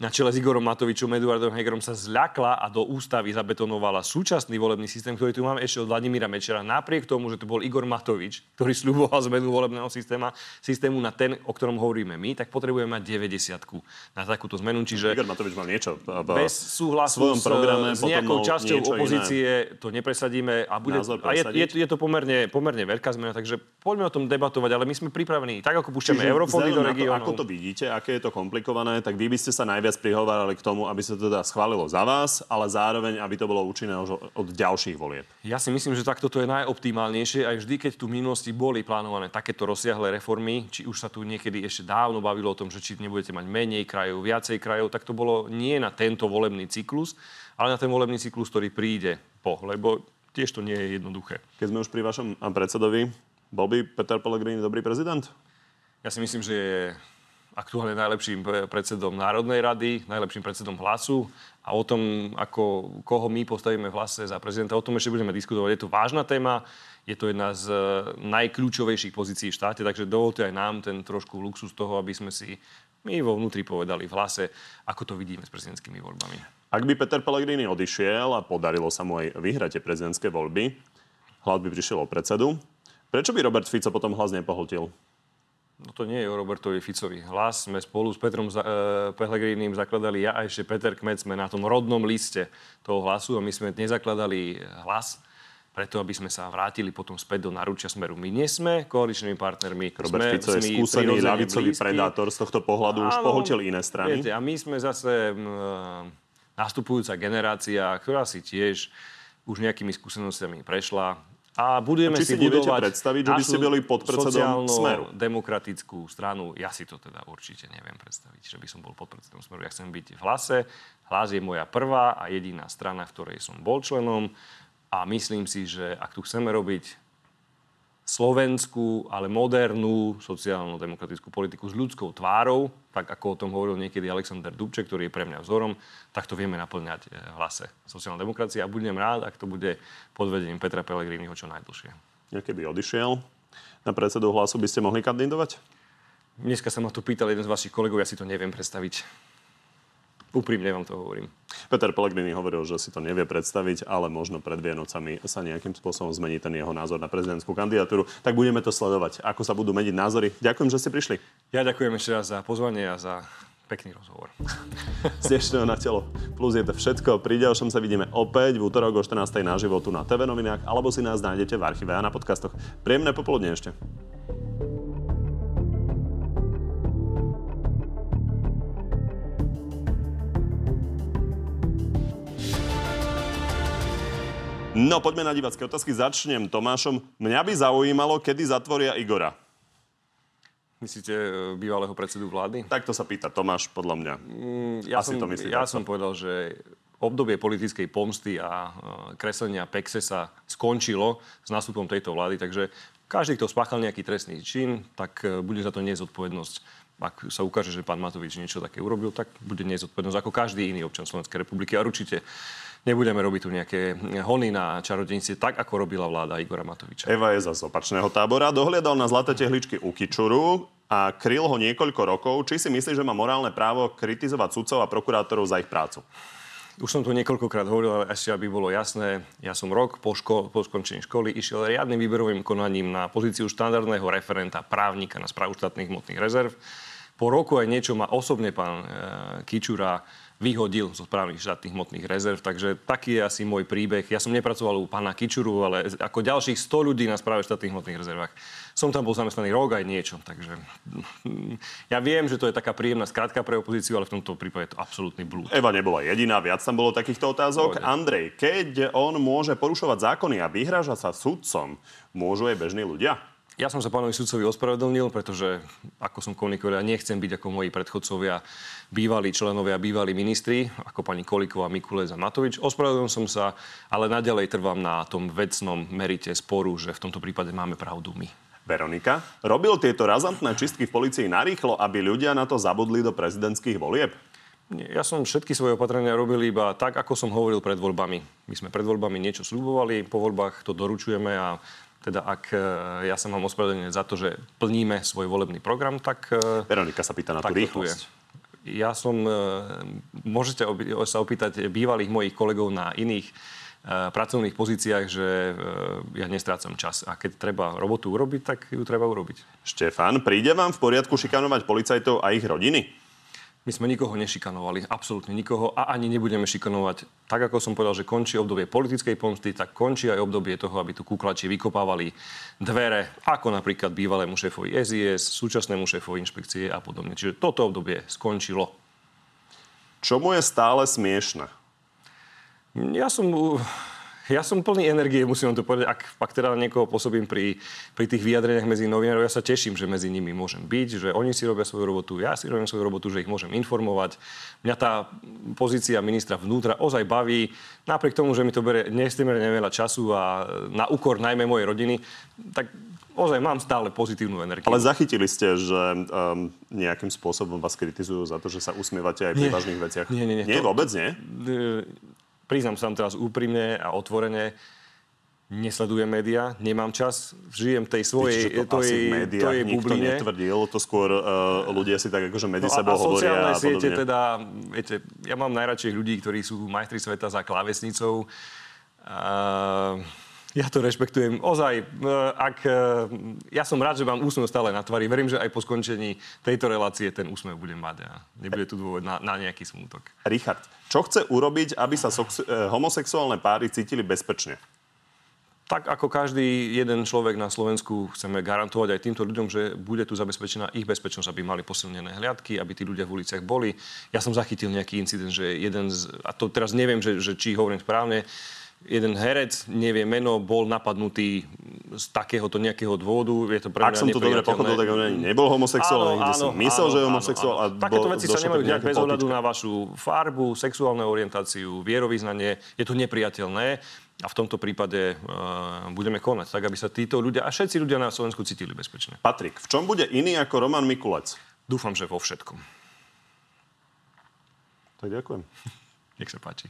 na čele s Igorom Matovičom, Eduardom Hegerom sa zľakla a do ústavy zabetonovala súčasný volebný systém, ktorý tu máme ešte od Vladimíra Mečera, napriek tomu, že to bol Igor Matovič, ktorý slúboval zmenu volebného systéma, systému na ten, o ktorom hovoríme my, tak potrebujeme mať 90 na takúto zmenu. Čiže Igor Matovič mal niečo v bez súhlasu svojom programe, s, s nejakou časťou opozície iné. to nepresadíme a, bude, a je, je, je, to pomerne, pomerne veľká zmena, takže poďme o tom debatovať, ale my sme pripravení, tak ako púšťame eurofondy do regiónov. Ako to vidíte, aké je to komplikované, tak vy by ste sa najviac viac prihovárali k tomu, aby sa to teda schválilo za vás, ale zároveň, aby to bolo účinné od ďalších volieb. Ja si myslím, že takto to je najoptimálnejšie. Aj vždy, keď tu v minulosti boli plánované takéto rozsiahle reformy, či už sa tu niekedy ešte dávno bavilo o tom, že či nebudete mať menej krajov, viacej krajov, tak to bolo nie na tento volebný cyklus, ale na ten volebný cyklus, ktorý príde po. Lebo tiež to nie je jednoduché. Keď sme už pri vašom predsedovi, bol by Peter Pellegrini dobrý prezident? Ja si myslím, že je aktuálne najlepším predsedom Národnej rady, najlepším predsedom hlasu a o tom, ako, koho my postavíme v hlase za prezidenta, o tom ešte budeme diskutovať. Je to vážna téma, je to jedna z eh, najkľúčovejších pozícií v štáte, takže dovolte aj nám ten trošku luxus toho, aby sme si my vo vnútri povedali v hlase, ako to vidíme s prezidentskými voľbami. Ak by Peter Pellegrini odišiel a podarilo sa mu aj vyhrať prezidentské voľby, hlas by prišiel o predsedu, prečo by Robert Fico potom hlas nepohltil? No to nie je o Robertovi Ficovi. Hlas sme spolu s Petrom za, e, Pelegrínim zakladali ja a ešte Peter Kmec sme na tom rodnom liste toho hlasu a my sme nezakladali hlas preto, aby sme sa vrátili potom späť do naručia Smeru. My nie sme koaličnými partnermi. Robert sme, Fico je skúsený ľavicový predátor z tohto pohľadu, Áno, už pohltil iné strany. Viete, a my sme zase m, nastupujúca generácia, ktorá si tiež už nejakými skúsenostiami prešla. A budeme a si, si budovať predstaviť, že by ste boli pod predsedom Smeru? demokratickú stranu. Ja si to teda určite neviem predstaviť, že by som bol pod predsedom Smeru. Ja chcem byť v hlase. Hlas je moja prvá a jediná strana, v ktorej som bol členom. A myslím si, že ak tu chceme robiť slovenskú, ale modernú sociálno-demokratickú politiku s ľudskou tvárou, tak ako o tom hovoril niekedy Alexander Dubček, ktorý je pre mňa vzorom, tak to vieme naplňať eh, v hlase sociálnej demokracie a budem rád, ak to bude pod vedením Petra Pellegriniho čo najdlhšie. Ja keby odišiel na predsedu hlasu, by ste mohli kandidovať? Dneska sa ma tu pýtal jeden z vašich kolegov, ja si to neviem predstaviť. Úprimne vám to hovorím. Peter Pellegrini hovoril, že si to nevie predstaviť, ale možno pred Vienocami sa nejakým spôsobom zmení ten jeho názor na prezidentskú kandidatúru. Tak budeme to sledovať, ako sa budú meniť názory. Ďakujem, že ste prišli. Ja ďakujem ešte raz za pozvanie a za pekný rozhovor. Z dnešného na telo plus je to všetko. Pri ďalšom sa vidíme opäť v útorok o 14. na životu na TV novinách alebo si nás nájdete v archíve a na podcastoch. Príjemné popoludne ešte. No, poďme na divácké otázky. Začnem Tomášom. Mňa by zaujímalo, kedy zatvoria Igora. Myslíte e, bývalého predsedu vlády? Tak to sa pýta Tomáš, podľa mňa. Mm, ja Asi som, to myslí Ja som povedal, že obdobie politickej pomsty a e, kreslenia Pexe sa skončilo s nástupom tejto vlády, takže každý, kto spáchal nejaký trestný čin, tak e, bude za to niesť zodpovednosť. Ak sa ukáže, že pán Matovič niečo také urobil, tak bude niesť zodpovednosť ako každý iný občan Slovenskej republiky. A určite nebudeme robiť tu nejaké hony na čarodejnici, tak ako robila vláda Igora Matoviča. Eva je z opačného tábora. Dohliadal na zlaté tehličky u Kičuru a kryl ho niekoľko rokov. Či si myslí, že má morálne právo kritizovať sudcov a prokurátorov za ich prácu? Už som to niekoľkokrát hovoril, ale ešte aby bolo jasné, ja som rok po, ško- po skončení školy išiel riadnym výberovým konaním na pozíciu štandardného referenta právnika na správu štátnych hmotných rezerv. Po roku aj niečo ma osobne pán e, Kičura vyhodil zo správnych štátnych hmotných rezerv. Takže taký je asi môj príbeh. Ja som nepracoval u pána Kičuru, ale ako ďalších 100 ľudí na správe štátnych hmotných rezervách. Som tam bol zamestnaný rok aj niečo. Takže ja viem, že to je taká príjemná skratka pre opozíciu, ale v tomto prípade je to absolútny blúd. Eva nebola jediná, viac tam bolo takýchto otázok. Pôjde. Andrej, keď on môže porušovať zákony a vyhráža sa sudcom, môžu aj bežní ľudia? Ja som sa pánovi sudcovi ospravedlnil, pretože, ako som komunikoval, ja nechcem byť ako moji predchodcovia, bývalí členovia, bývalí ministri, ako pani Kolíková, Mikulec a Matovič. Ospravedlnil som sa, ale naďalej trvám na tom vecnom merite sporu, že v tomto prípade máme pravdu my. Veronika, robil tieto razantné čistky v policii narýchlo, aby ľudia na to zabudli do prezidentských volieb? Ja som všetky svoje opatrenia robil iba tak, ako som hovoril pred voľbami. My sme pred voľbami niečo slúbovali, po voľbách to doručujeme a teda ak e, ja sa mám ospravedlniť za to, že plníme svoj volebný program, tak... E, Veronika sa pýta na tú rýchlosť. Ja som, e, môžete sa opýtať bývalých mojich kolegov na iných pracovných pozíciách, že ja nestrácam čas. A keď treba robotu urobiť, tak ju treba urobiť. Štefan, príde vám v poriadku šikanovať policajtov a ich rodiny? My sme nikoho nešikanovali, absolútne nikoho a ani nebudeme šikanovať. Tak ako som povedal, že končí obdobie politickej pomsty, tak končí aj obdobie toho, aby tu kúklači vykopávali dvere, ako napríklad bývalému šéfovi SIS, súčasnému šéfovi inšpekcie a podobne. Čiže toto obdobie skončilo. Čo mu je stále smiešne? Ja som ja som plný energie, musím vám to povedať. Ak, ak teda niekoho pôsobím pri, pri tých vyjadreniach medzi novinárov, ja sa teším, že medzi nimi môžem byť, že oni si robia svoju robotu, ja si robím svoju robotu, že ich môžem informovať. Mňa tá pozícia ministra vnútra ozaj baví, napriek tomu, že mi to bere nesmierne veľa času a na úkor najmä mojej rodiny, tak ozaj mám stále pozitívnu energiu. Ale zachytili ste, že um, nejakým spôsobom vás kritizujú za to, že sa usmievate aj pri nie, vážnych veciach? Nie, nie, nie. Nie, to, vôbec nie? Priznám sa vám teraz úprimne a otvorene, nesledujem médiá, nemám čas, žijem tej svojej, Víte, to tojej, médiách nikto bubline. netvrdil, to skôr uh, ľudia si tak akože medzi no sebou hovoria a siete teda, viete, ja mám najradšej ľudí, ktorí sú majstri sveta za klávesnicou. Uh, Ja to rešpektujem. Ozaj, e, ak, e, ja som rád, že mám úsmev stále na tvári. Verím, že aj po skončení tejto relácie ten úsmev budem mať a nebude tu dôvod na, na nejaký smútok. Richard, čo chce urobiť, aby sa sox- e, homosexuálne páry cítili bezpečne? Tak ako každý jeden človek na Slovensku chceme garantovať aj týmto ľuďom, že bude tu zabezpečená ich bezpečnosť, aby mali posilnené hliadky, aby tí ľudia v uliciach boli. Ja som zachytil nejaký incident, že jeden z, a to teraz neviem, že, že či hovorím správne, jeden herec, nevie meno, bol napadnutý z takéhoto nejakého dôvodu. Je to pre Ak som to dobre pochopil, tak on nebol homosexuál, ale som myslel, áno, že je homosexuál. Áno, áno. A Takéto veci sa nemajú diať bez ohľadu na vašu farbu, sexuálnu orientáciu, vierovýznanie. Je to nepriateľné. A v tomto prípade uh, budeme konať tak, aby sa títo ľudia a všetci ľudia na Slovensku cítili bezpečne. Patrik, v čom bude iný ako Roman Mikulec? Dúfam, že vo všetkom. Tak ďakujem. Nech sa páči.